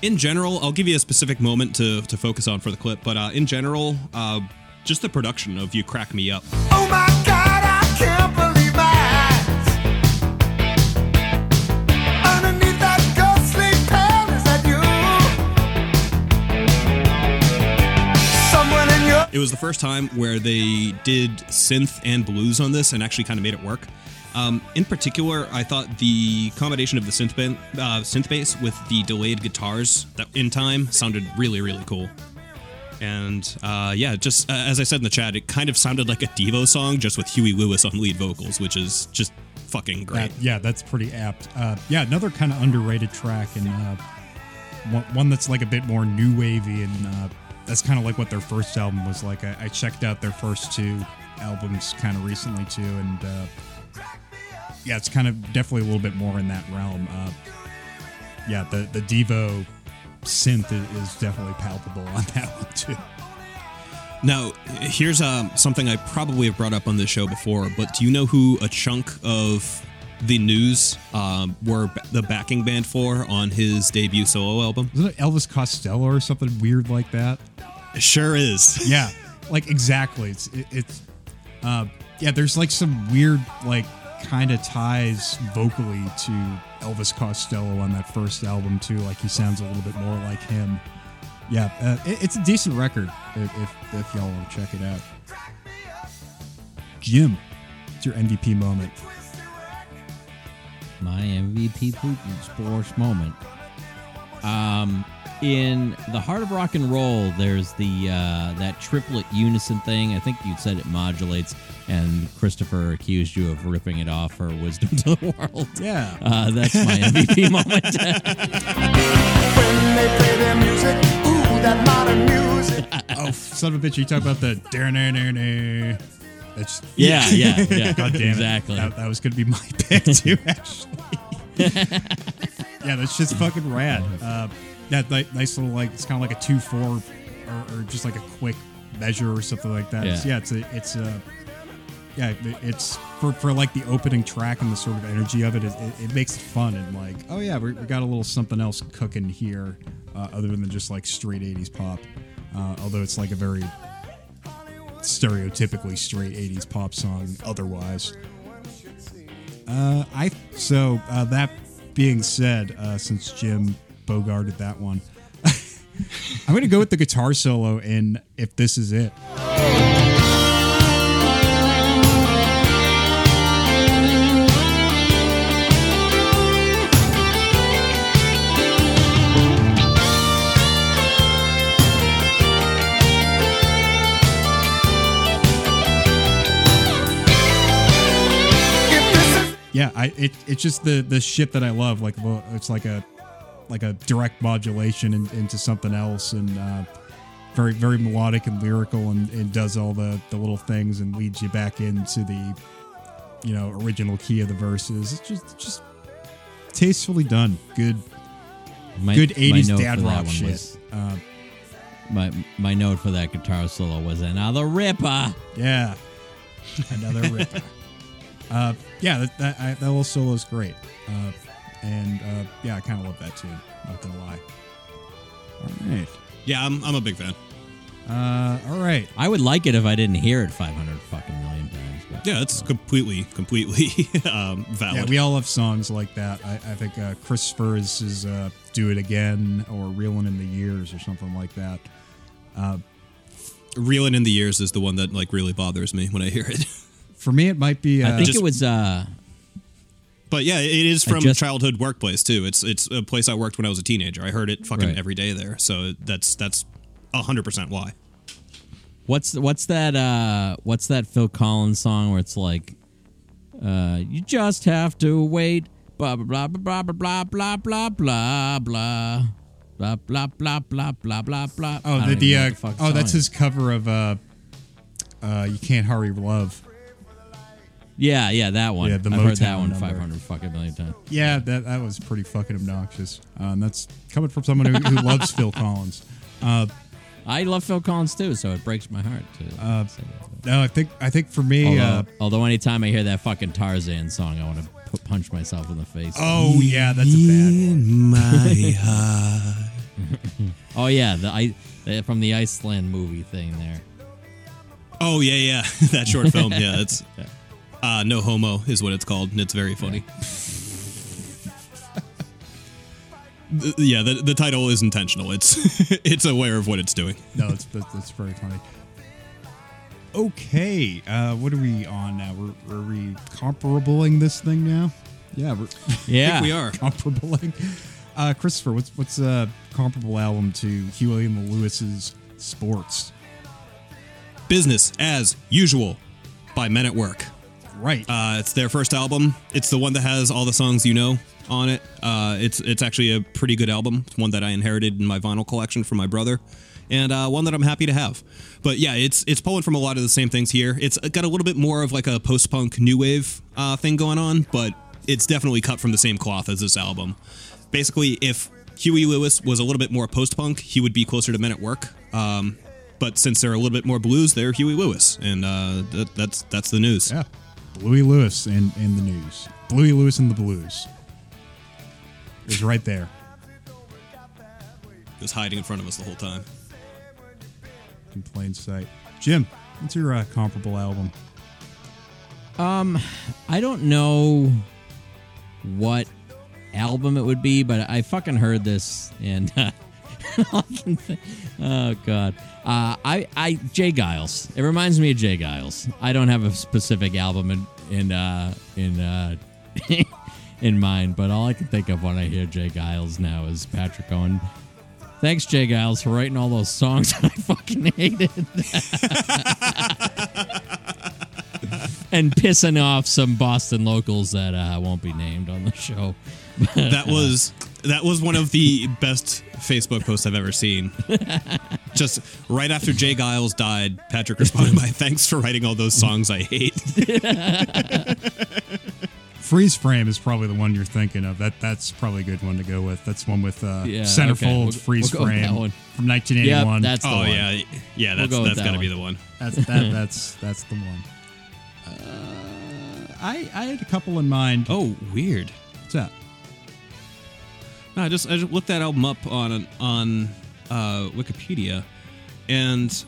In general, I'll give you a specific moment to, to focus on for the clip, but uh, in general, uh, just the production of "You Crack Me Up." Oh my God, It was the first time where they did synth and blues on this and actually kind of made it work. Um, in particular, I thought the combination of the synth, ban- uh, synth bass with the delayed guitars that in time sounded really, really cool. And uh, yeah, just uh, as I said in the chat, it kind of sounded like a Devo song, just with Huey Lewis on lead vocals, which is just fucking great. That- yeah, that's pretty apt. Uh, yeah, another kind of underrated track, and uh, one, one that's like a bit more new wavy, and uh, that's kind of like what their first album was like. I, I checked out their first two albums kind of recently too, and uh, yeah, it's kind of definitely a little bit more in that realm. Uh, yeah, the the Devo synth is, is definitely palpable on that one too. Now, here's um, something I probably have brought up on this show before, but do you know who a chunk of the news um, were b- the backing band for on his debut solo album? Isn't it Elvis Costello or something weird like that? It sure is. yeah, like exactly. It's it, it's uh, yeah. There's like some weird like kind of ties vocally to Elvis Costello on that first album too. Like he sounds a little bit more like him. Yeah, uh, it, it's a decent record if if, if y'all want to check it out. Jim, it's your MVP moment. My MVP Putin sports moment. Um, in the heart of rock and roll, there's the uh, that triplet unison thing. I think you said it modulates, and Christopher accused you of ripping it off for wisdom to the world. Yeah. uh, that's my MVP moment. when they play their music, ooh, that modern music. oh, son of a bitch! You talk about the dare dare dare dare. That's Yeah, yeah, yeah. God damn it. Exactly. That, that was gonna be my pick too, actually. yeah, that's just fucking rad. Uh, that ni- nice little like it's kind of like a two four, or, or just like a quick measure or something like that. It's- Yeah. yeah, it's a it's a yeah, it's for, for like the opening track and the sort of energy of it. It, it, it makes it fun and like oh yeah, we, we got a little something else cooking here, uh, other than just like straight '80s pop. Uh, although it's like a very stereotypically straight 80s pop song otherwise uh, i so uh, that being said uh, since jim bogarted that one i'm gonna go with the guitar solo in if this is it yeah, I it, it's just the the shit that I love. Like it's like a like a direct modulation in, into something else, and uh, very very melodic and lyrical, and, and does all the the little things and leads you back into the you know original key of the verses. It's just just tastefully done. Good My- good my '80s note dad rock shit. was- uh, My my note for that guitar solo was another ripper. Yeah, another ripper. uh, yeah, that that, that little solo is great, uh, and uh, yeah, I kind of love that tune. Not gonna lie. All right. Yeah, I'm, I'm a big fan. Uh, all right. I would like it if I didn't hear it 500 fucking million times. But Yeah, it's completely, completely um, valid. Yeah, we all have songs like that. I, I think uh, Christopher is, is uh, "Do It Again" or "Reeling in the Years" or something like that. Uh, Reeling in the Years is the one that like really bothers me when I hear it. for me, it might be. Uh, I think just- it was. uh But yeah, it is from just- childhood workplace too. It's it's a place I worked when I was a teenager. I heard it fucking Right. every day there. So that's that's hundred percent why. What's what's that? uh What's that Phil Collins song where it's like, uh "You just have to wait." Blah blah blah blah blah blah blah blah blah blah blah blah blah blah blah blah blah. oh, the, the, uh, the oh, that's it is. his cover of uh, uh, "You Can't Hurry Love." Yeah, yeah, that one. Yeah, the I've heard that one number. 500 fucking million times. Yeah, that that was pretty fucking obnoxious. Uh, and that's coming from someone who, who loves Phil Collins. Uh, I love Phil Collins too, so it breaks my heart to Uh, say that. no, I think I think for me, Although, uh, although anytime I hear that fucking Tarzan song, I want to p- punch myself in the face. oh yeah, that's a bad one. my heart. Oh yeah, the, I, the from the Iceland movie thing there. Oh yeah, yeah, that short film. Yeah, it's uh, no homo is what it's called, and it's very funny. Th- yeah, the, the title is intentional. It's it's aware of what it's doing. No, it's that's, that's very funny. Okay, uh, what are we on now? We're, are we comparabling this thing now? Yeah, we're Yeah, we are. comparabling. Uh, Christopher, what's what's a comparable album to Huey and the Lewis's Sports? Business as usual by Men at Work. Right. Uh, it's their first album. It's the one that has all the songs you know on it. Uh, it's it's actually a pretty good album. It's one that I inherited in my vinyl collection from my brother, and uh, one that I'm happy to have. But yeah, it's it's pulling from a lot of the same things here. It's got a little bit more of like a post punk new wave uh, thing going on, but it's definitely cut from the same cloth as this album. Basically, if Huey Lewis was a little bit more post punk, he would be closer to Men at Work. Um, but since they're a little bit more blues, they're Huey Lewis, and uh, that, that's that's the news. yeah, Bluey Lewis in in the news. Bluey Lewis and the Blues is right there. It was hiding in front of us the whole time. in plain sight. Jim, what's your uh, comparable album? Um, I don't know what album it would be, but I fucking heard this and uh, oh god, uh, I I J. Geils. It reminds me of J. Geils. I don't have a specific album in in uh, in uh, in mind, but all I can think of when I hear J. Geils now is Patrick Owen. Thanks, J. Geils, for writing all those songs that I fucking hated. and pissing off some Boston locals that uh, won't be named on the show. that was that was one of the best Facebook posts I've ever seen. Just right after J. Geils died, Patrick responded by "Thanks for writing all those songs I hate." Freeze Frame is probably the one you're thinking of. That that's probably a good one to go with. That's one with uh, Yeah, Centerfold's okay. We'll- Freeze we'll go with Frame that one. from 1981. Yep, that's the oh one. yeah, yeah. That's We'll go with that's that got to be one. the one. that's that, that's that's the one. Uh, I I had a couple in mind. Oh, weird. What's that? No, I just I just looked that album up on on uh, Wikipedia, and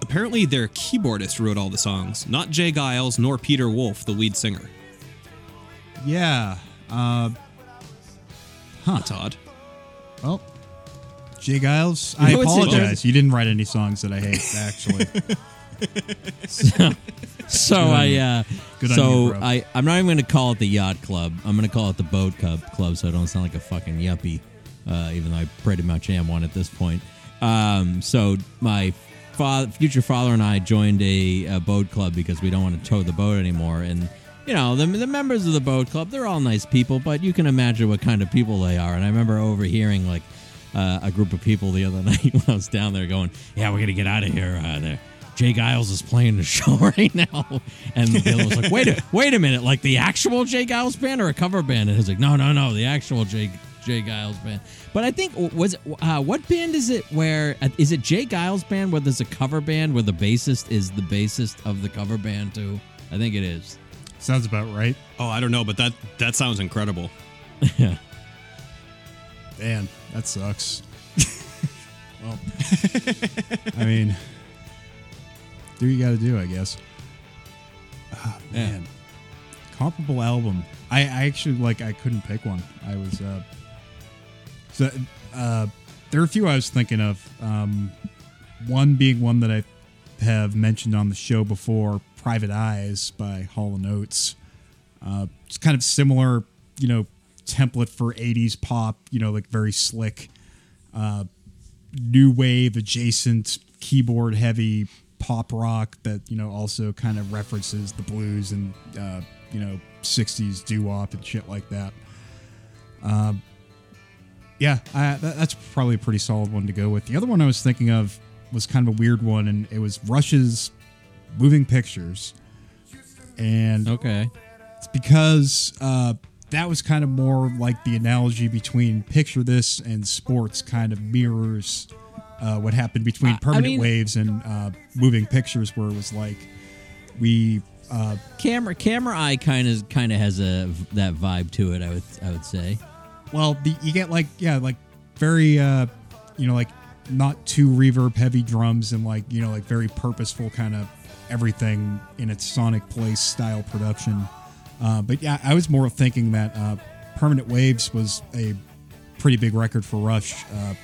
apparently their keyboardist wrote all the songs, not J. Geils nor Peter Wolf, the lead singer. Yeah. Uh, That's odd. well, J. Geils, I know what's apologize. You didn't write any songs that I hate, actually. So on I uh, Good on so you, bro. I I'm not even going to call it the yacht club. I'm going to call it the boat club club, so I don't sound like a fucking yuppie. Uh, even though I pretty much am one at this point. Um, so my father, future father and I joined a, a boat club because we don't want to tow the boat anymore, and you know, the, the members of the boat club, they're all nice people, but you can imagine what kind of people they are. And I remember overhearing like uh, a group of people the other night when I was down there going, "Yeah, we're gonna get out of here." Uh, there, J. Geils is playing the show right now, and the other was like, "Wait a wait a minute, like the actual J. Geils band or a cover band?" And he's like, "No, no, no, the actual Jay J. Geils band." But I think was it, uh, what band is it? Where uh, is it J. Geils band? Where there's a cover band where the bassist is the bassist of the cover band too? I think it is. Sounds about right. Oh, I don't know, but that that sounds incredible. yeah. Man, that sucks. well, I mean, do you got to do, I guess. Ah, man, comparable album. I, I actually like. I couldn't pick one. I was. uh So, uh, there are a few I was thinking of. Um, one being one that I have mentioned on the show before, "Private Eyes" by Hall and Oates. Uh, it's kind of similar, you know, template for 80s pop, you know, like very slick, uh, new wave adjacent, keyboard heavy pop rock that, you know, also kind of references the blues and, uh, you know, 60s doo wop and shit like that. Um, yeah, I, that, that's probably a pretty solid one to go with. The other one I was thinking of was kind of a weird one, and it was Rush's Moving Pictures. And okay, it's because uh, that was kind of more like the analogy between picture this and sports kind of mirrors uh, what happened between I- I permanent mean- waves and uh, moving pictures where it was like we uh, camera camera eye kind of kind of has a that vibe to it. I would I would say. well the, you get like yeah like very uh you know like not too reverb heavy drums and like you know like very purposeful kind of everything in its sonic place style production uh, but yeah i was more thinking that uh, permanent waves was a pretty big record for rush uh,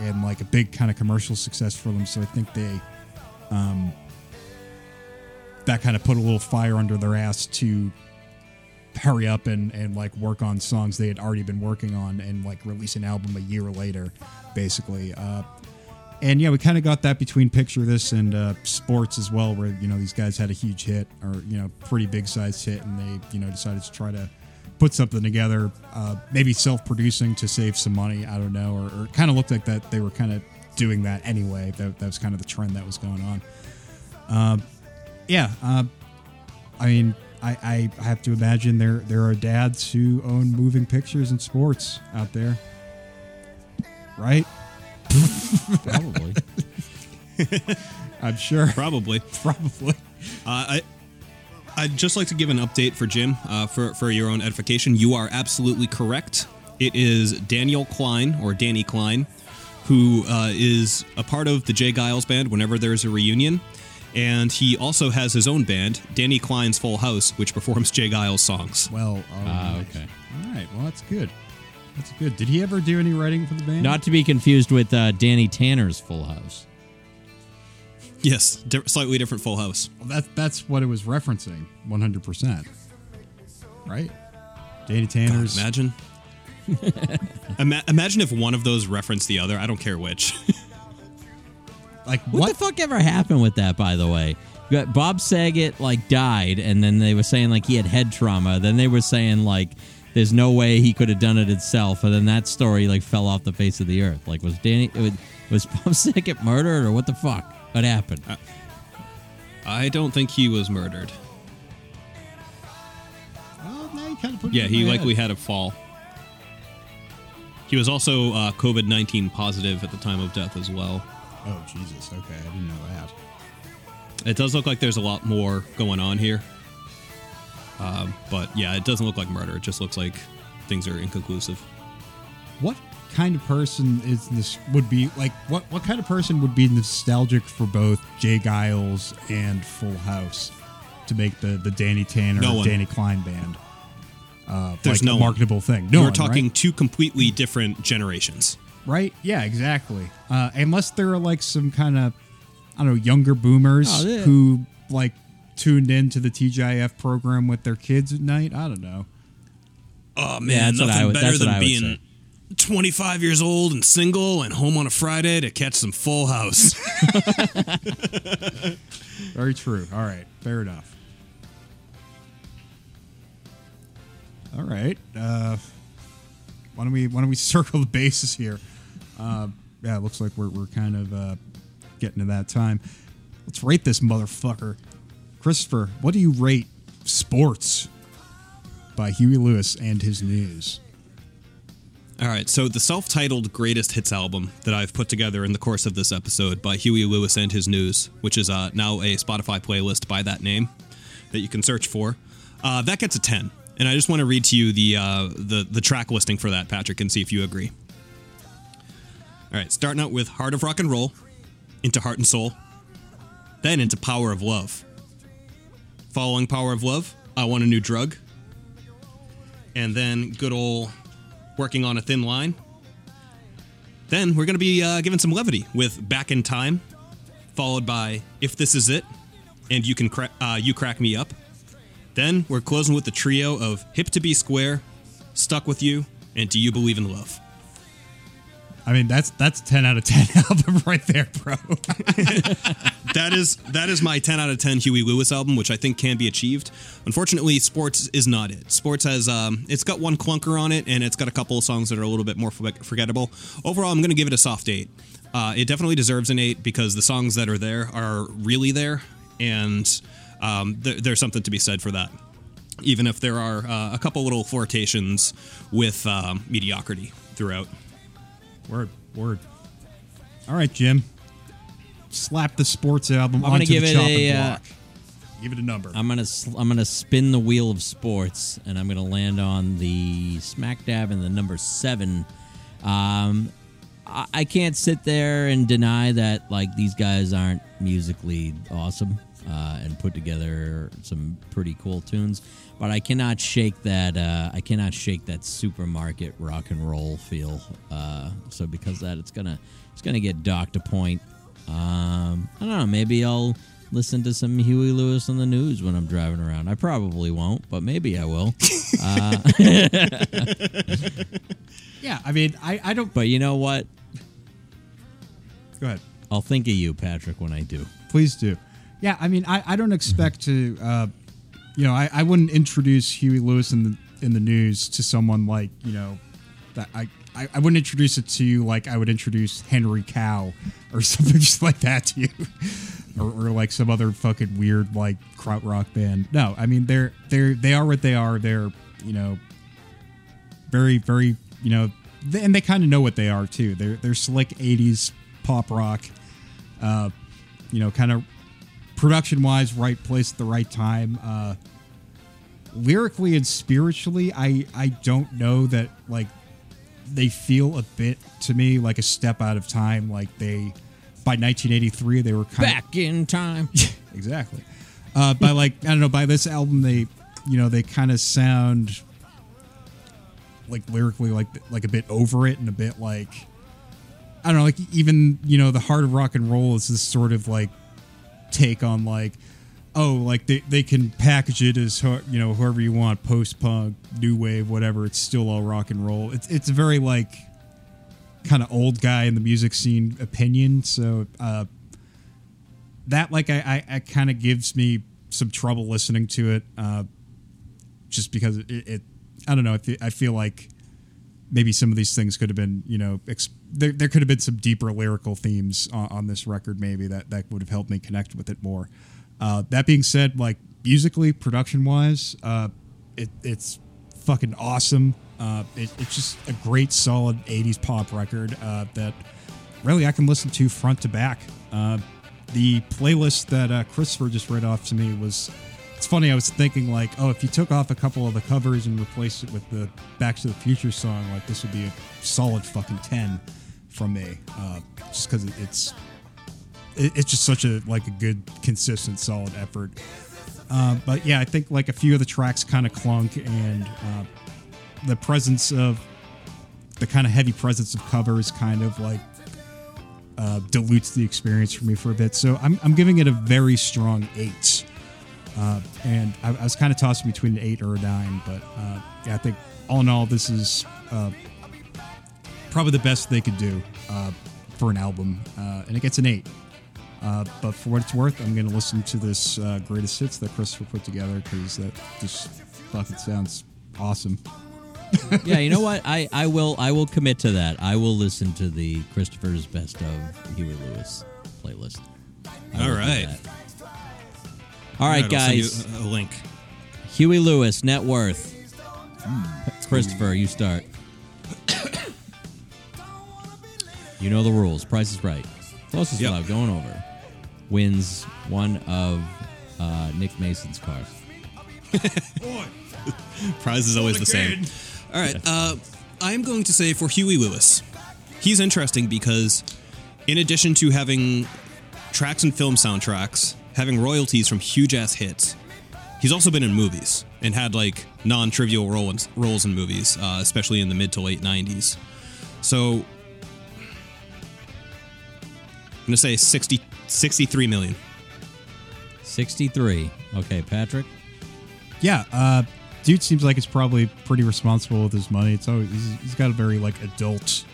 and like a big kind of commercial success for them so i think they um, that kind of put a little fire under their ass to hurry up and, and like work on songs they had already been working on and like release an album a year later basically uh, and yeah we kind of got that between picture this and uh, sports as well where you know these guys had a huge hit or you know pretty big sized hit and they you know decided to try to put something together uh, maybe self-producing to save some money i don't know or, or it kind of looked like that they were kind of doing that anyway that, that was kind of the trend that was going on um, yeah uh, I mean, I, I have to imagine there there are dads who own moving pictures and sports out there, right? Probably. I'm sure. Probably. Probably. Uh, I I'd just like to give an update for Jim uh, for for your own edification. You are absolutely correct. It is Daniel Klein or Danny Klein, who uh, is a part of the J. Geils band whenever there's a reunion. And he also has his own band, Danny Klein's Full House, which performs J. Geils songs. Well, Ah, um, okay. All right. Well, that's good. That's good. Did he ever do any writing for the band? Not to be confused with uh, Danny Tanner's Full House. Yes, di- slightly different Full House. Well, that that's what it was referencing. 100. percent Right. Danny Tanner's. God, imagine. Ima- imagine if one of those referenced the other. I don't care which. like What, the fuck ever happened with that? By the way, got Bob Saget like died, and then they were saying like he had head trauma. Then they were saying like there's no way he could have done it itself. and then that story like fell off the face of the earth. Like was Danny was, was Bob Saget murdered or what the fuck? What happened? I don't think he was murdered. Well, now you kind of put Yeah, he likely head. had a fall. He was also uh, COVID 19 positive at the time of death as well. Oh Jesus. Okay, I didn't know that. It does look like there's a lot more going on here. Um, but yeah, it doesn't look like murder. It just looks like things are inconclusive. What kind of person is this? Would be like what? What kind of person would be nostalgic for both J. Geils and Full House to make the the Danny Tanner, No. Danny Klein band? Uh, There's like no a one. marketable thing. No, We're one, talking right? two completely different generations. right? Yeah, exactly. Uh, unless there are like some kind of I don't know younger boomers Oh, yeah. who like tuned into the TGIF program with their kids at night. I don't know. Oh Yeah, man, that's what I nothing would- better that's what than I would being 25 years old and single and home on a Friday to catch some Full House. Very true. All right, fair enough. All right. Uh, why don't we why don't we circle the bases here? Uh, yeah, it looks like we're we're kind of uh, getting to that time. Let's rate this motherfucker. Christopher, what do you rate Sports by Huey Lewis and his news? All right, so the self titled greatest hits album that I've put together in the course of this episode by Huey Lewis and His News, which is uh, now a Spotify playlist by that name that you can search for, uh, that gets a 10. And I just want to read to you the, uh, the, the track listing for that, Patrick, and see if you agree. All right, starting out with Heart of Rock and Roll, into Heart and Soul, then into Power of Love. Following Power of Love, I Want a New Drug, and then good old working on a thin line. Then we're going to be uh, giving some levity with Back in Time, followed by If This Is It, and You Can cra- uh, You Crack Me Up. Then we're closing with the trio of Hip to Be Square, Stuck with You, and Do You Believe in Love. I mean, that's that's ten out of ten album right there, bro. that is that is my 10 out of 10 Huey Lewis album, which I think can be achieved. Unfortunately, Sports is not it. Sports has um, it's got one clunker on it, and it's got a couple of songs that are a little bit more forgettable. Overall, I'm going to give it a soft eight. Uh, it definitely deserves an eight because the songs that are there are really there, and um, th- there's something to be said for that. Even if there are uh, a couple little flirtations with um, mediocrity throughout. Word, word. All right, Jim. Slap the sports album I'm gonna onto give the it chopping a, uh, block. Give it a number. I'm gonna sl- I'm gonna spin the wheel of sports, and I'm gonna land on the smack dab in the number seven. Um, I, I can't sit there and deny that like these guys aren't musically awesome uh, and put together some pretty cool tunes, but I cannot shake that. Uh, I cannot shake that supermarket rock and roll feel. Uh, so because of that, it's gonna it's gonna get docked a point. Um, I don't know. Maybe I'll listen to some Huey Lewis on the news when I'm driving around. I probably won't, but maybe I will. uh, yeah, I mean, I, I don't. but you know what? Go ahead. I'll think of you, Patrick, when I do. Please do. Yeah, I mean, I, I don't expect to, uh, you know, I, I wouldn't introduce Huey Lewis in the in the news to someone like, you know, that I, I, wouldn't introduce it to you like I would introduce Henry Cow or something just like that to you, or, or like some other fucking weird like krautrock band. No, I mean they're they're they are what they are. They're you know very very you know th- and they kind of know what they are too they're they're slick 80s pop rock uh you know kind of production wise right place at the right time uh lyrically and spiritually i i don't know that like they feel a bit to me like a step out of time like they by 1983 they were kind of Back in time. exactly. Uh, by like I don't know, by this album they, you know, they kind of sound like lyrically like like a bit over it and a bit like I don't know, like even you know the heart of rock and roll is this sort of like take on like oh like they, they can package it as you know whoever you want post punk new wave whatever it's still all rock and roll it's it's very like kind of old guy in the music scene opinion so uh that like I I, I kind of gives me some trouble listening to it, uh, just because it, it I don't know. I feel, I feel like maybe some of these things could have been you know ex- there there could have been some deeper lyrical themes on, on this record maybe that that would have helped me connect with it more. Uh, that being said, like musically, production wise, uh, it it's fucking awesome. Uh, it, it's just a great, solid '80s pop record uh, that really I can listen to front to back. Uh, the playlist that uh, Christopher just read off to me was. It's funny. I was thinking like, oh, if you took off a couple of the covers and replaced it with the Back to the Future song, like this would be a solid fucking ten from me. Uh, just because it's it, it's just such a like a good, consistent, solid effort. Uh, but yeah, I think like a few of the tracks kind of clunk, and uh, the presence of the kind of heavy presence of covers kind of like uh, dilutes the experience for me for a bit. So I'm, I'm giving it a very strong eight. Uh, and I, I was kind of tossing between an eight or a nine, but uh, yeah, I think all in all, this is uh, probably the best they could do uh, for an album, uh, and it gets an eight. Uh, but for what it's worth, I'm going to listen to this uh, greatest hits that Christopher put together because that just fucking sounds awesome. yeah, you know what? I, I will I will commit to that. I will listen to the Christopher's Best of Huey Lewis playlist. I All will do right. That. All right, All right, I'll send you guys. a- a link. Huey Lewis net worth. Christopher, you start. you know the rules. Price is right. Closest Yep. without going over wins one of uh, Nick Mason's cars. Prize is always the same. All right. Uh, I'm going to say for Huey Lewis, he's interesting because, in addition to having tracks and film soundtracks, having royalties from huge ass hits, he's also been in movies and had like non trivial roles roles in movies, uh, especially in the mid to late 90s. So, I'm going to say 60, 63 million. 63. Okay, Patrick. Yeah, uh, dude seems like he's probably pretty responsible with his money. It's always he's, he's got a very like adult,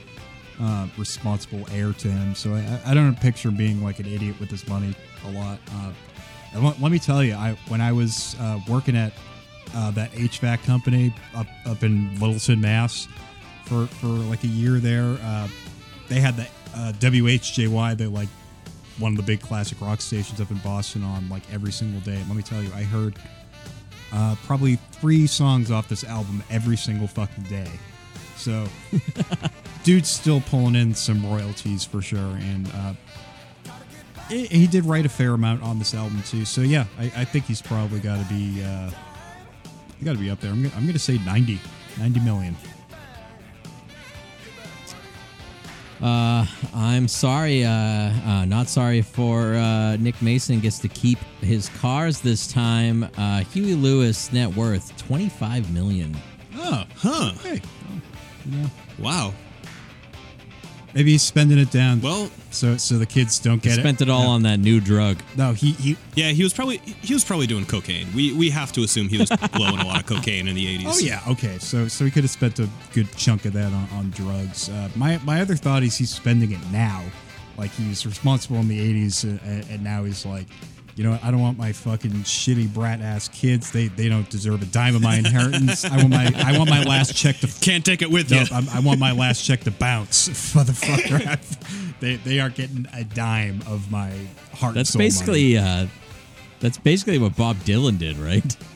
uh, responsible air to him. So I, I don't picture him being like an idiot with his money a lot. Uh, and let, let me tell you, I when I was uh, working at uh, that HVAC company up up in Littleton, Mass, for for like a year there, uh, they had the uh, WHJY. They like one of the big classic rock stations up in Boston on like every single day. And let me tell you, I heard uh, probably three songs off this album every single fucking day. So, dude's still pulling in some royalties for sure, and uh, he, he did write a fair amount on this album too. So yeah, I, I think he's probably got to be uh, got to be up there. I'm gonna, I'm gonna say 90, 90 million. Uh, I'm sorry. Uh, uh, not sorry for uh, Nick Mason gets to keep his cars this time. Uh, Huey Lewis net worth 25 million. Oh, huh. Hey. Yeah. Wow. Maybe he's spending it down. Well, so so the kids don't He get spent it it. all No. on that new drug. No, he he. Yeah, he was probably he was probably doing cocaine. We we have to assume he was blowing a lot of cocaine in the eighties. Oh yeah, okay. So so he could have spent a good chunk of that on, on drugs. Uh, my my other thought is he's spending it now, like he was responsible in the '80s, uh, and, and now he's like, you know, what, I don't want my fucking shitty brat ass kids. They they don't deserve a dime of my inheritance. I want my I want my last check to can't take it with no, you. I'm, I want my last check to bounce, motherfucker. they they aren't getting a dime of my heart. That's and soul money. basically uh, that's basically what Bob Dylan did, right?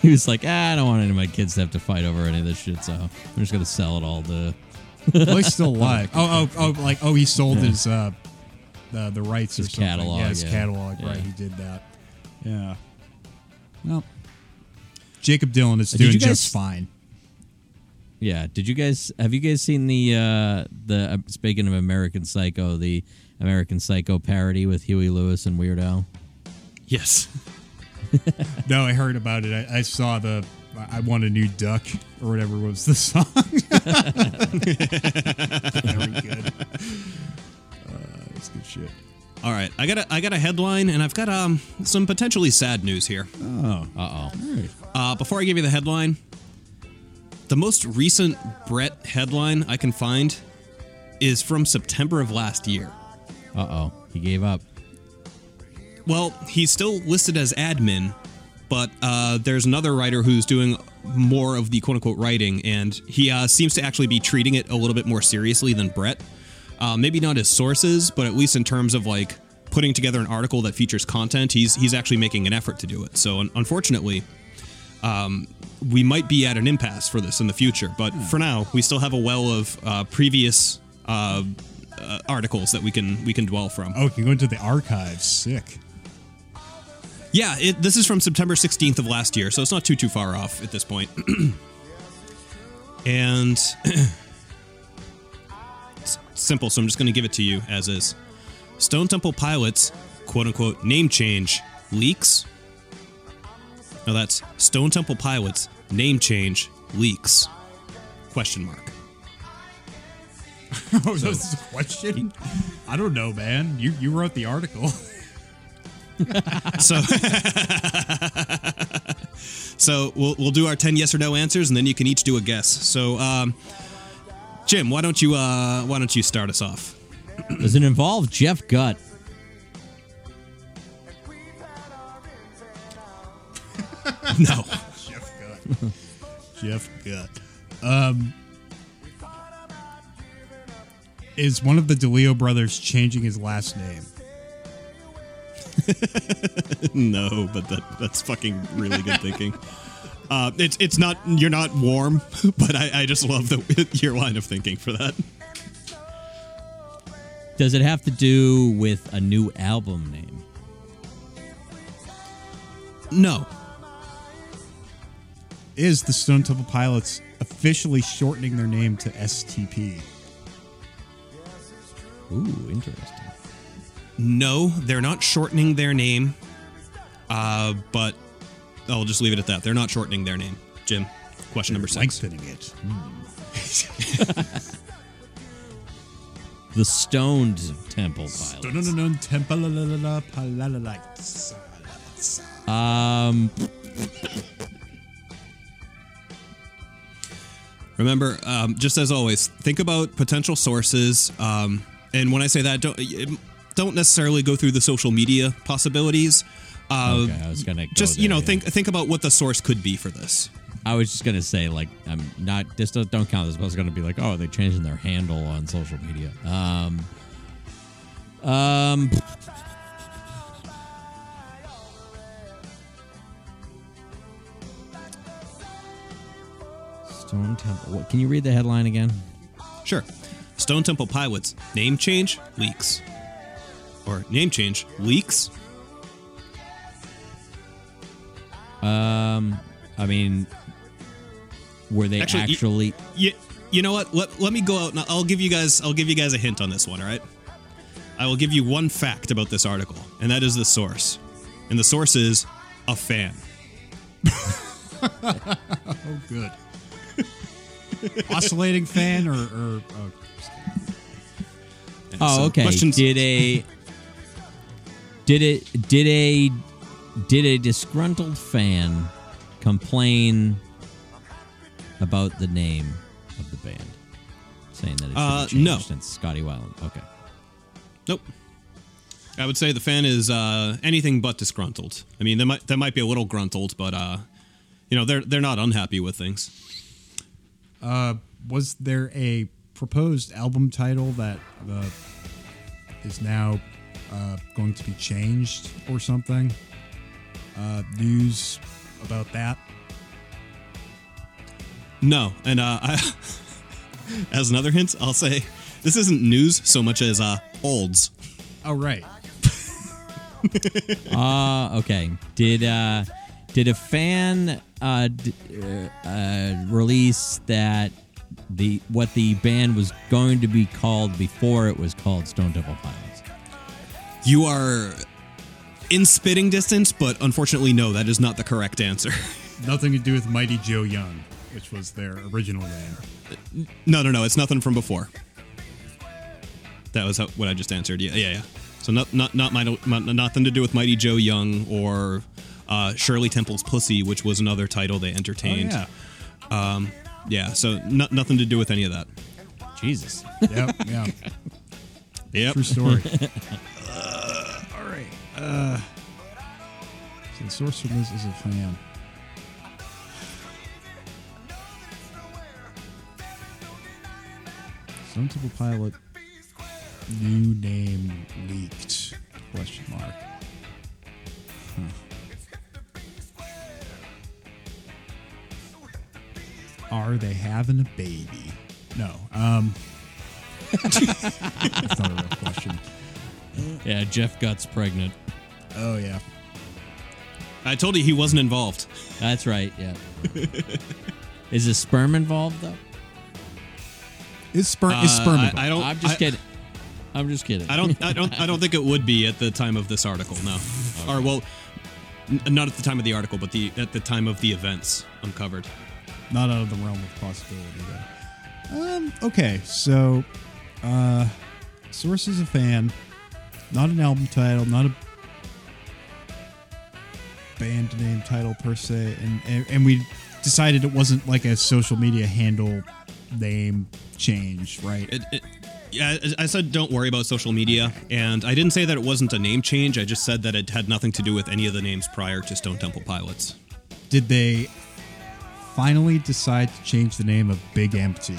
He was like, ah, I don't want any of my kids to have to fight over any of this shit, so I'm just gonna sell it all to. well, he's still alive. Oh, oh, oh, like oh, he sold Yeah. his uh, the the rights His or something. catalog, Yeah, his yeah. catalog. Yeah. Right, he did that. Yeah. Well, Jakob Dylan is doing guys- just fine. Yeah. Did you guys have you guys seen the uh the uh, speaking of American Psycho, the American Psycho parody with Huey Lewis and Weird Al? Yes. no, I heard about it. I, I saw the I want a new duck or whatever was the song. Very good. Shit. All right, I got a I got a headline, and I've got um some potentially sad news here. Oh, uh oh. Uh, before I give you the headline, the most recent Brett headline I can find is from September of last year. Uh oh, he gave up. Well, he's still listed as admin, but uh, there's another writer who's doing more of the quote unquote writing, and he uh, seems to actually be treating it a little bit more seriously than Brett. Uh, maybe not his sources, but at least in terms of like putting together an article that features content, he's he's actually making an effort to do it. So un- unfortunately, um, we might be at an impasse for this in the future. But for now, we still have a well of uh, previous uh, uh, articles that we can we can dwell from. Oh, you can go into the archives. Sick. Yeah, it, this is from September 16th of last year, so it's not too too far off at this point. and simple, so I'm just going to give it to you as is. Stone Temple Pilots, quote unquote, name change leaks. No, that's Stone Temple Pilots name change leaks. Question mark. oh, that's a question. I don't know, man. You you wrote the article. so so we'll, we'll do our 10 yes or no answers and then you can each do a guess so um, jim why don't you uh, why don't you start us off Does it involve Jeff Gutt? no Jeff Gutt. Jeff Gutt. Um, is one of the DeLeo brothers changing his last name? no, but that that's fucking really good thinking. Uh, it's it's not you're not warm, but I, I just love the your line of thinking for that. Does it have to do with a new album name? No. Is the Stone Temple Pilots officially shortening their name to STP? Ooh, interesting. No, they're not shortening their name. Uh, but I'll just leave it at that. They're not shortening their name. Jim, question number six. Lengthening it. The Stoned Temple Pilots. Dun-dun-dun-dun, Temple Pilots. Um, Remember, um, just as always, think about potential sources. Um, and when I say that, don't don't necessarily go through the social media possibilities. Uh, Okay, I was gonna go just you know yeah. think think about what the source could be for this. I was just gonna say like I'm not. This don't, don't count. This I was gonna be like, oh, they're changing their handle on social media. Um, um, Stone Temple. What? Can you read the headline again? Sure. Stone Temple Pilots name change leaks, or name change leaks. Um, I mean, were they Actually, y- actually? You, you know what? Let, let me go out and I'll give you guys I'll give you guys a hint on this one, all right? I will give you one fact about this article, and that is the source. And the source is a fan. Oh, good. Oscillating fan or, or oh, Oh, So, okay. questions- Did a did it did a did a disgruntled fan complain about the name of the band, saying that it should Uh, be changed no. since Scotty Weiland? Okay. Nope. I would say the fan is uh, anything but disgruntled. I mean, they might they might be a little gruntled, but uh, you know they're they're not unhappy with things. Uh, was there a proposed album title that uh, is now uh, going to be changed or something? Uh, news about that? No, and uh, I, as another hint, I'll say this isn't news so much as uh, olds. Oh, right. Uh okay. Did uh did a fan uh, d- uh, uh release that the what the band was going to be called before it was called Stone Temple Pilots? You are in spitting distance, but unfortunately, no, that is not the correct answer. Nothing to do with Mighty Joe Young, which was their original name. no, no, no, it's nothing from before. That was how, what I just answered. Yeah, yeah, yeah. So not not not my, not- nothing to do with Mighty Joe Young or uh, Shirley Temple's Pussy, which was another title they entertained. Oh, Um, yeah, so no, nothing to do with any of that. Jesus. Yep, yeah. Yep. True story. uh, all right. Uh, so the source from this is a fan. Stone Temple Pilot new name leaked? Question mark. Are they having a baby? No. Um. That's not a real question. Yeah, Jeff Gutt's pregnant. Oh yeah. I told you he wasn't involved. That's right. Yeah. Is the sperm involved though? Is sperm is Uh, sperm I- involved? I don't. I'm just I- kidding. I'm just kidding. I don't. I don't. I don't think it would be at the time of this article. No. Or well, n- not at the time of the article, but the at the time of the events uncovered. Not out of the realm of possibility though. Um. Okay. So, uh, source is a fan. Not an album title. Not a band name title per se. And and, and we decided it wasn't like a social media handle name change, right? It, it, yeah, I I said don't worry about social media, and I didn't say that it wasn't a name change. I just said that it had nothing to do with any of the names prior to Stone Temple Pilots. Did they finally decide to change the name of Big Empty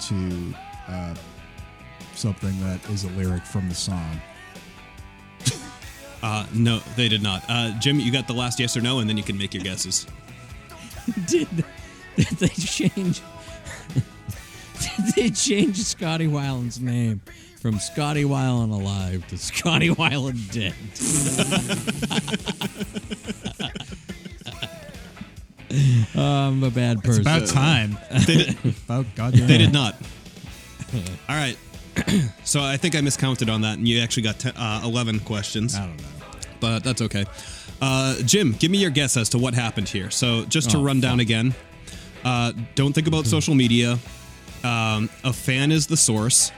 to uh, something that is a lyric from the song? Uh, no, they did not. Uh, Jim, you got the last yes or no, and then you can make your guesses. did, did they change? did they change Scotty Weiland's name from Scotty Weiland alive to Scotty Weiland dead? oh, I'm a bad person. It's person. about time. They did, About goddamn. they did not. All right. so I think I miscounted on that, and you actually got te- uh, 11 questions. I don't know. But that's okay. Uh, Jim, give me your guess as to what happened here. So, just to Oh, run down fuck. again, uh, don't think about social media. Um, a fan is the source.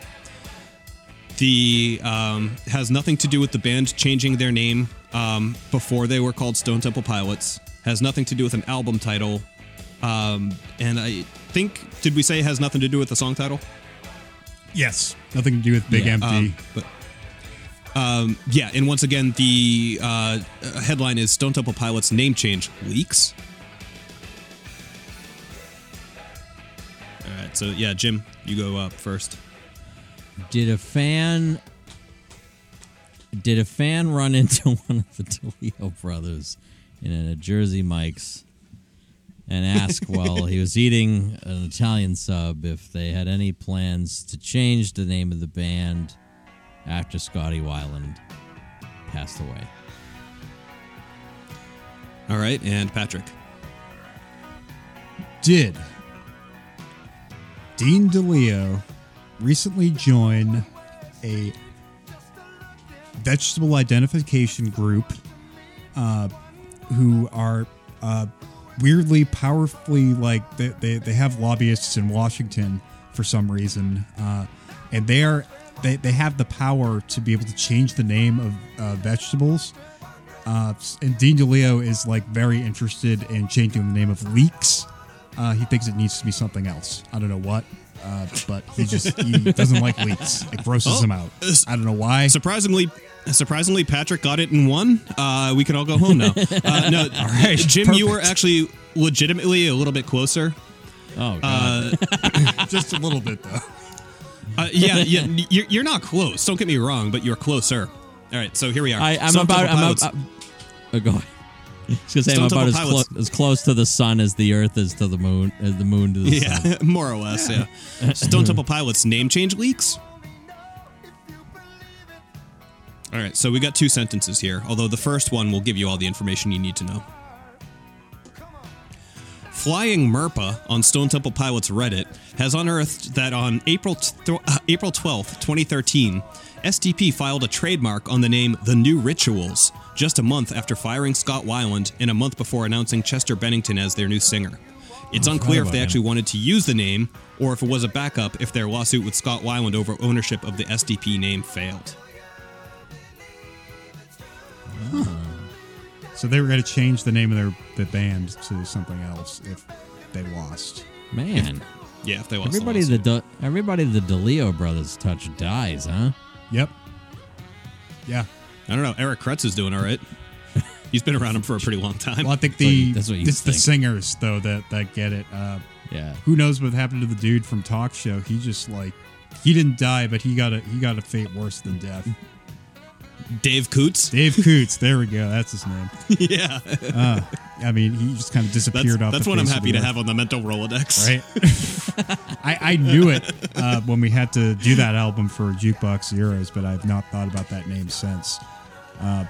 The um, has nothing to do with the band changing their name um, before they were called Stone Temple Pilots. Has nothing to do with an album title. Um, and I think, did we say it has nothing to do with the song title? Yes. Nothing to do with Big Yeah, Empty. Um, but um, yeah, and once again, the uh, headline is Stone Temple Pilots name change leaks. All right, so yeah, Jim, you go up first. Did a fan did a fan run into one of the Toledo brothers in a Jersey Mike's and ask while he was eating an Italian sub if they had any plans to change the name of the band after Scotty Weiland passed away? All right, and Patrick. Did Dean DeLeo recently join a vegetable identification group uh, who are uh, weirdly powerfully like they, they, they have lobbyists in Washington for some reason uh, and they are they, they have the power to be able to change the name of uh, vegetables. Uh, and Dean DeLeo is like very interested in changing the name of leeks. Uh, he thinks it needs to be something else. I don't know what uh, but he just he doesn't like leeks. It grosses Oh, him out. I don't know why. Surprisingly, surprisingly, Patrick got it in one. Uh, we can all go home now. Uh, no, all right, Jim, you were actually legitimately a little bit closer. Oh, God. Uh, just a little bit though uh, yeah, yeah, you're, you're not close. Don't get me wrong, but you're closer. All right, so here we are. I, I'm Stone about. I'm about. Uh, go ahead. I was gonna say I'm about as, clo- as close to the sun as the Earth is to the moon, as the moon to the sun. Yeah, more or less. Yeah. Stone Temple Pilots name change leaks. All right, so we got two sentences here. Although the first one will give you all the information you need to know. Flying Merpa on Stone Temple Pilots Reddit has unearthed that on April th- uh, April 12th, 2013, STP filed a trademark on the name The New Rituals just a month after firing Scott Weiland and a month before announcing Chester Bennington as their new singer. It's unclear if they about actually him. wanted to use the name or if it was a backup if their lawsuit with Scott Weiland over ownership of the STP name failed. So they were going to change the name of their the band to something else if they lost. Man, Yeah, if they lost everybody the the lawsuit. De- everybody the DeLeo brothers touch dies, huh? Yep. Yeah. I don't know. Eric Kretz is doing all right. He's been around him for a pretty long time. Well, I think That's what the you- that's what you it's the singers though that that get it. Uh, Yeah. who knows what happened to the dude from Talk Show? He just like he didn't die, but he got a he got a fate worse than death. Dave Coutts. Dave Coutts. There we go. That's his name. yeah. Uh, I mean, he just kind of That's, disappeared off. that's the what I'm happy to have on the mental Rolodex. Right. I, I knew it uh, when we had to do that album for Jukebox Zeros, but I've not thought about that name since. Uh,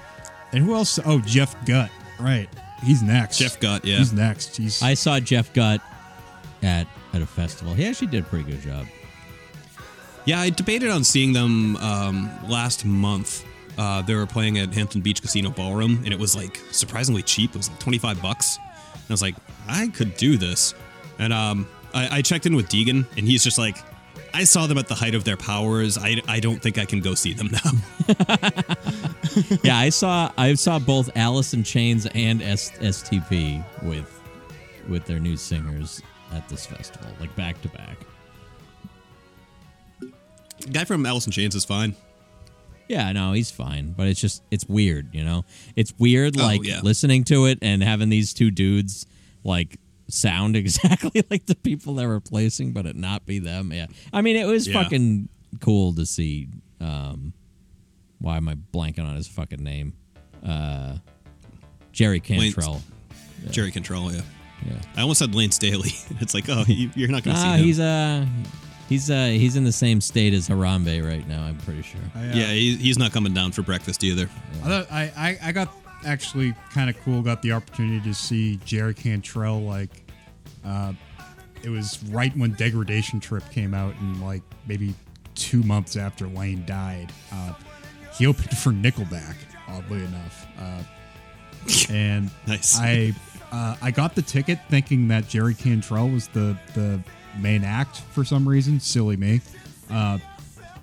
and who else? Oh, Jeff Gutt. Right. He's next. Jeff Gutt, yeah. He's next. He's I saw Jeff Gutt at at a festival. He actually did a pretty good job. Yeah, I debated on seeing them um, last month. Uh, they were playing at Hampton Beach Casino Ballroom, and it was like surprisingly cheap. It was like 25 bucks. And I was like, I could do this. And um, I, I checked in with Deegan, and he's just like, I saw them at the height of their powers. I, I don't think I can go see them now. yeah, I saw I saw both Alice in Chains and S- STP with with their new singers at this festival, like back to back. Guy from Alice in Chains is fine. Yeah, no, he's fine, but it's just it's weird, you know. It's weird, Oh, like yeah. listening to it and having these two dudes like sound exactly like the people they're replacing, but it not be them. Yeah, I mean, it was Yeah. fucking cool to see. Um, why am I blanking on his fucking name? Uh, Jerry Cantrell. Jerry Cantrell, yeah. Yeah. I almost said Layne Staley. It's like, oh, you, you're not going to see him. he's uh, he's uh, he's in the same state as Harambe right now. I'm pretty sure. I, uh, yeah, he, he's not coming down for breakfast either. I, thought- I, I, I got actually kind of cool. Got the opportunity to see Jerry Cantrell. Like, uh, it was right when Degradation Trip came out, and like maybe two months after Lane died, uh, he opened for Nickelback. Oddly enough, uh, and Nice. I uh, I got the ticket thinking that Jerry Cantrell was the the main act for some reason. Silly me. Uh,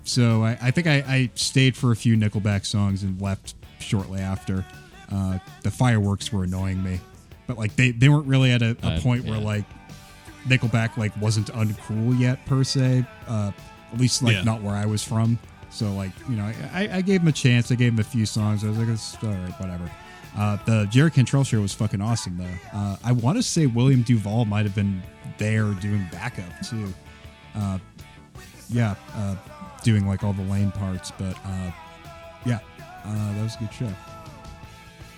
so I, I think I, I stayed for a few Nickelback songs and left shortly after. Uh, the fireworks were annoying me, but like they, they weren't really at a, a Uh, point where like Nickelback like wasn't uncool yet per se. Uh, at least like Yeah. not where I was from. So like you know I, I gave him a chance. I gave him a few songs. I was like it's all right, whatever. Uh, the Jerry Cantrell show was fucking awesome though. Uh, I want to say William Duvall might have been there doing backup too. Uh, yeah, uh, doing like all the Layne parts, but uh, yeah, uh, that was a good show.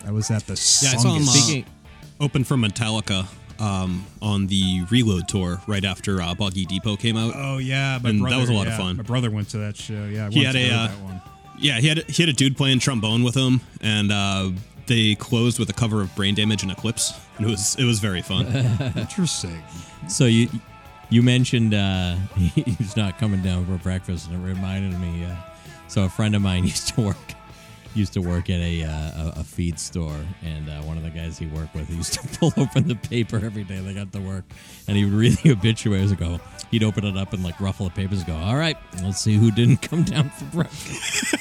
I was at the Yeah, I saw him uh, open for Metallica um, on the Reload tour right after uh, Boggy Depot came out. Oh yeah, my And that was a lot of fun. My brother went to that show. Yeah, I He had a that one. yeah, he had he had a dude playing trombone with him, and uh, they closed with a cover of Brain Damage and Eclipse, and it was it was very fun. Interesting. So you you mentioned uh, he's not coming down for breakfast, and it reminded me. Uh, so a friend of mine used to work used to work at a uh, a, a feed store, and uh, one of the guys he worked with he used to pull open the paper every day they got to work, and he would read the obituaries and go. He'd open it up and like ruffle the papers and go, "All right, let's see who didn't come down for breakfast."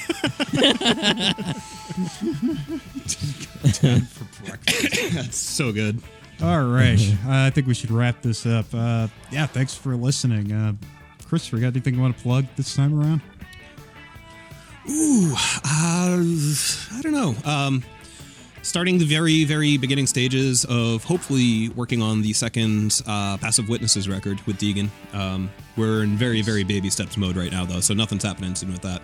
That's so good. All right, uh, I think we should wrap this up. Uh, yeah, thanks for listening, uh, Christopher. Got anything you want to plug this time around? Ooh, uh, I don't know. Um, starting the very, very beginning stages of hopefully working on the second uh, Passive Witnesses record with Deegan. Um, we're in very, very baby steps mode right now, though, so nothing's happening soon with that.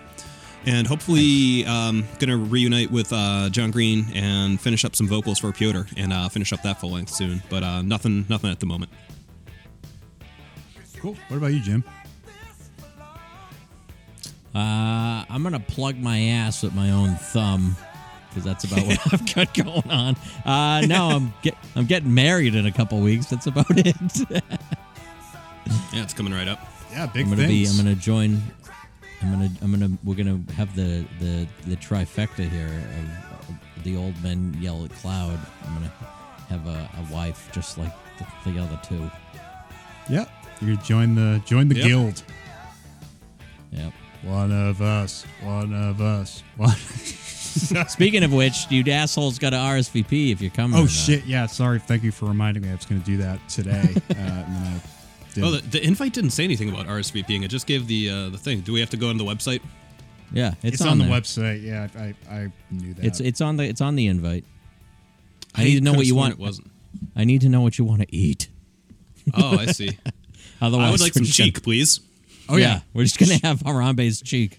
And hopefully, um, gonna reunite with uh, John Green and finish up some vocals for Piotr and uh, finish up that full length soon. But uh, nothing, nothing at the moment. Cool. What about you, Jim? Uh, I'm gonna plug my ass with my own thumb because that's about what I've got going on. Uh, no, I'm get I'm getting married in a couple weeks. That's about it. Yeah, it's coming right up. Yeah, big I'm gonna be. things. I'm gonna join. I'm gonna. I'm gonna. We're gonna have the the the trifecta here of, of the old men yell at cloud. I'm gonna have a, a wife just like the, the other two. Yeah, you join the join the Yep. guild. Yep. One of us. One of us. One. Speaking of which, you assholes got to RSVP if you're coming. oh shit! Yeah, sorry. Thank you for reminding me. I was going to do that today. uh, and then I didn't. Oh, the, the invite didn't say anything about RSVPing. It just gave the uh, the thing. Do we have to go on the website? Yeah, it's, it's, on, the there. website. Yeah, I, I knew that. It's it's on the it's on the invite. I I need to know what you want. it wasn't. I need to know what you want to eat. Oh, I see. Otherwise, I would like some just gonna- cheek, please. Oh yeah. we're just gonna have Harambe's cheek.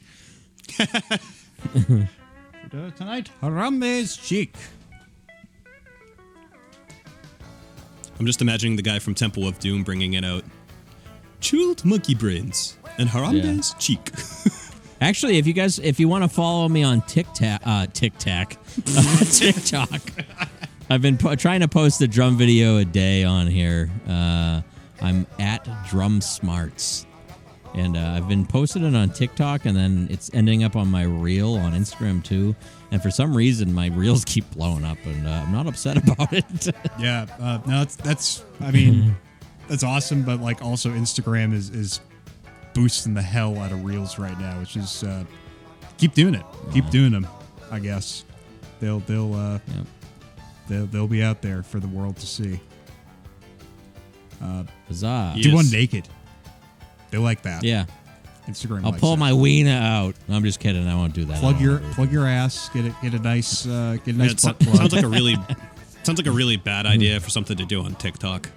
Uh, tonight. Harambe's cheek. I'm just imagining the guy from Temple of Doom bringing it out. Chilled monkey brains and Harambe's cheek. Actually, if you guys if you want to follow me on TikTok, uh, TikTok, uh, TikTok, I've been po- trying to post a drum video a day on here. Uh, I'm at Drum Smarts, and uh, I've been posting it on TikTok, and then it's ending up on my reel on Instagram too. And for some reason, my reels keep blowing up, and uh, I'm not upset about it. Yeah. Uh, no, that's that's. I mean, that's awesome. But like, also Instagram is is boosting the hell out of reels right now, which is uh, keep doing it. Keep doing them. I guess they'll they'll uh, Yep. they'll they'll be out there for the world to see. Huzzah! Do Yes. one naked. They like that. Yeah, Instagram. I'll likes pull it. my wiener out. I'm just kidding. I won't do that. I plug don't your wanna plug your ass. Get it. Get a nice. Uh, get a Yeah, nice it so- butt plug. sounds like a really sounds like a really bad idea for something to do on TikTok.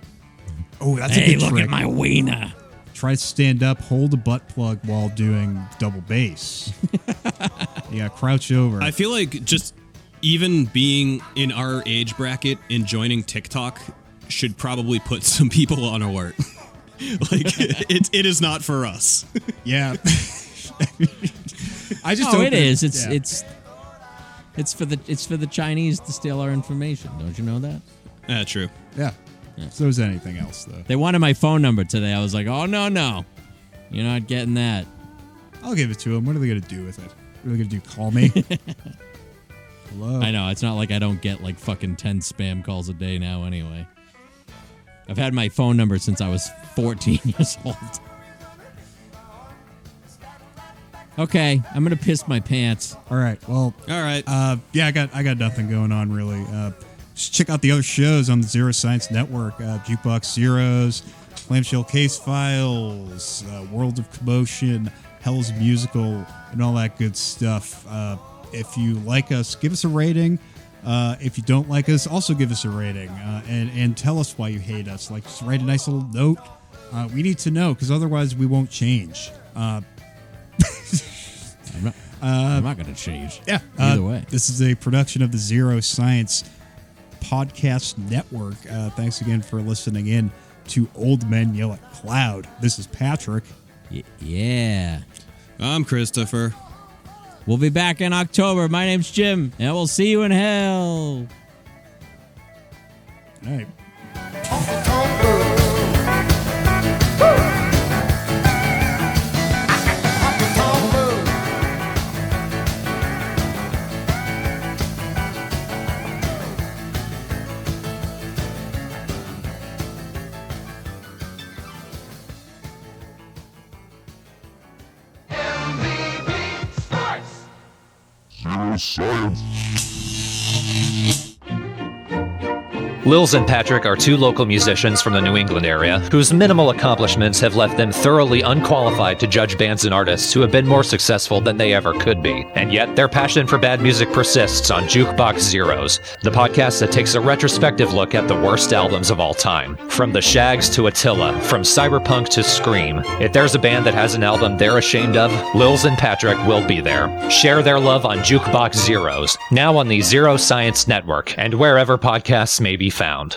Oh, that's hey, a good look trick. at my wiener. Try to stand up, hold a butt plug while doing double bass. yeah, crouch over. I feel like just even being in our age bracket and joining TikTok should probably put some people on alert. like it, it is not for us. yeah. I just oh, don't it think- is. It's yeah. it's it's for the it's for the Chinese to steal our information. Don't you know that? Yeah, true. Yeah. So is anything else though. They wanted my phone number today. I was like, oh no no, you're not getting that. I'll give it to them. What are they gonna do with it? What are they gonna do? Call me? Hello. I know it's not like I don't get like fucking ten spam calls a day now. Anyway, I've had my phone number since I was 14 years old. Okay, I'm gonna piss my pants. All right. Well. All right. Uh, yeah, I got I got nothing going on really. Uh, just check out the other shows on the Zero Science Network: uh, Jukebox Zeros, Clamshell Case Files, uh, World of Commotion, Hell's Musical, and all that good stuff. Uh, if you like us, give us a rating. Uh, if you don't like us, also give us a rating uh, and and tell us why you hate us. Like, just write a nice little note. Uh, we need to know because otherwise we won't change. Uh, I'm not, I'm not gonna change. yeah. Either uh, way. This is a production of the Zero Science Podcast Network. Uh, thanks again for listening in to Old Men Yell at Cloud. This is Patrick. Y- yeah. I'm Christopher. We'll be back in October. My name's Jim, and we'll see you in hell. All right. science. Lils and Patrick are two local musicians from the New England area whose minimal accomplishments have left them thoroughly unqualified to judge bands and artists who have been more successful than they ever could be. And yet, their passion for bad music persists on Jukebox Zeros, the podcast that takes a retrospective look at the worst albums of all time. From The Shaggs to Attila, from Cyberpunk to Scream. If there's a band that has an album they're ashamed of, Lils and Patrick will be there. Share their love on Jukebox Zeros, now on the Zero Science Network, and wherever podcasts may be found.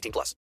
18 plus.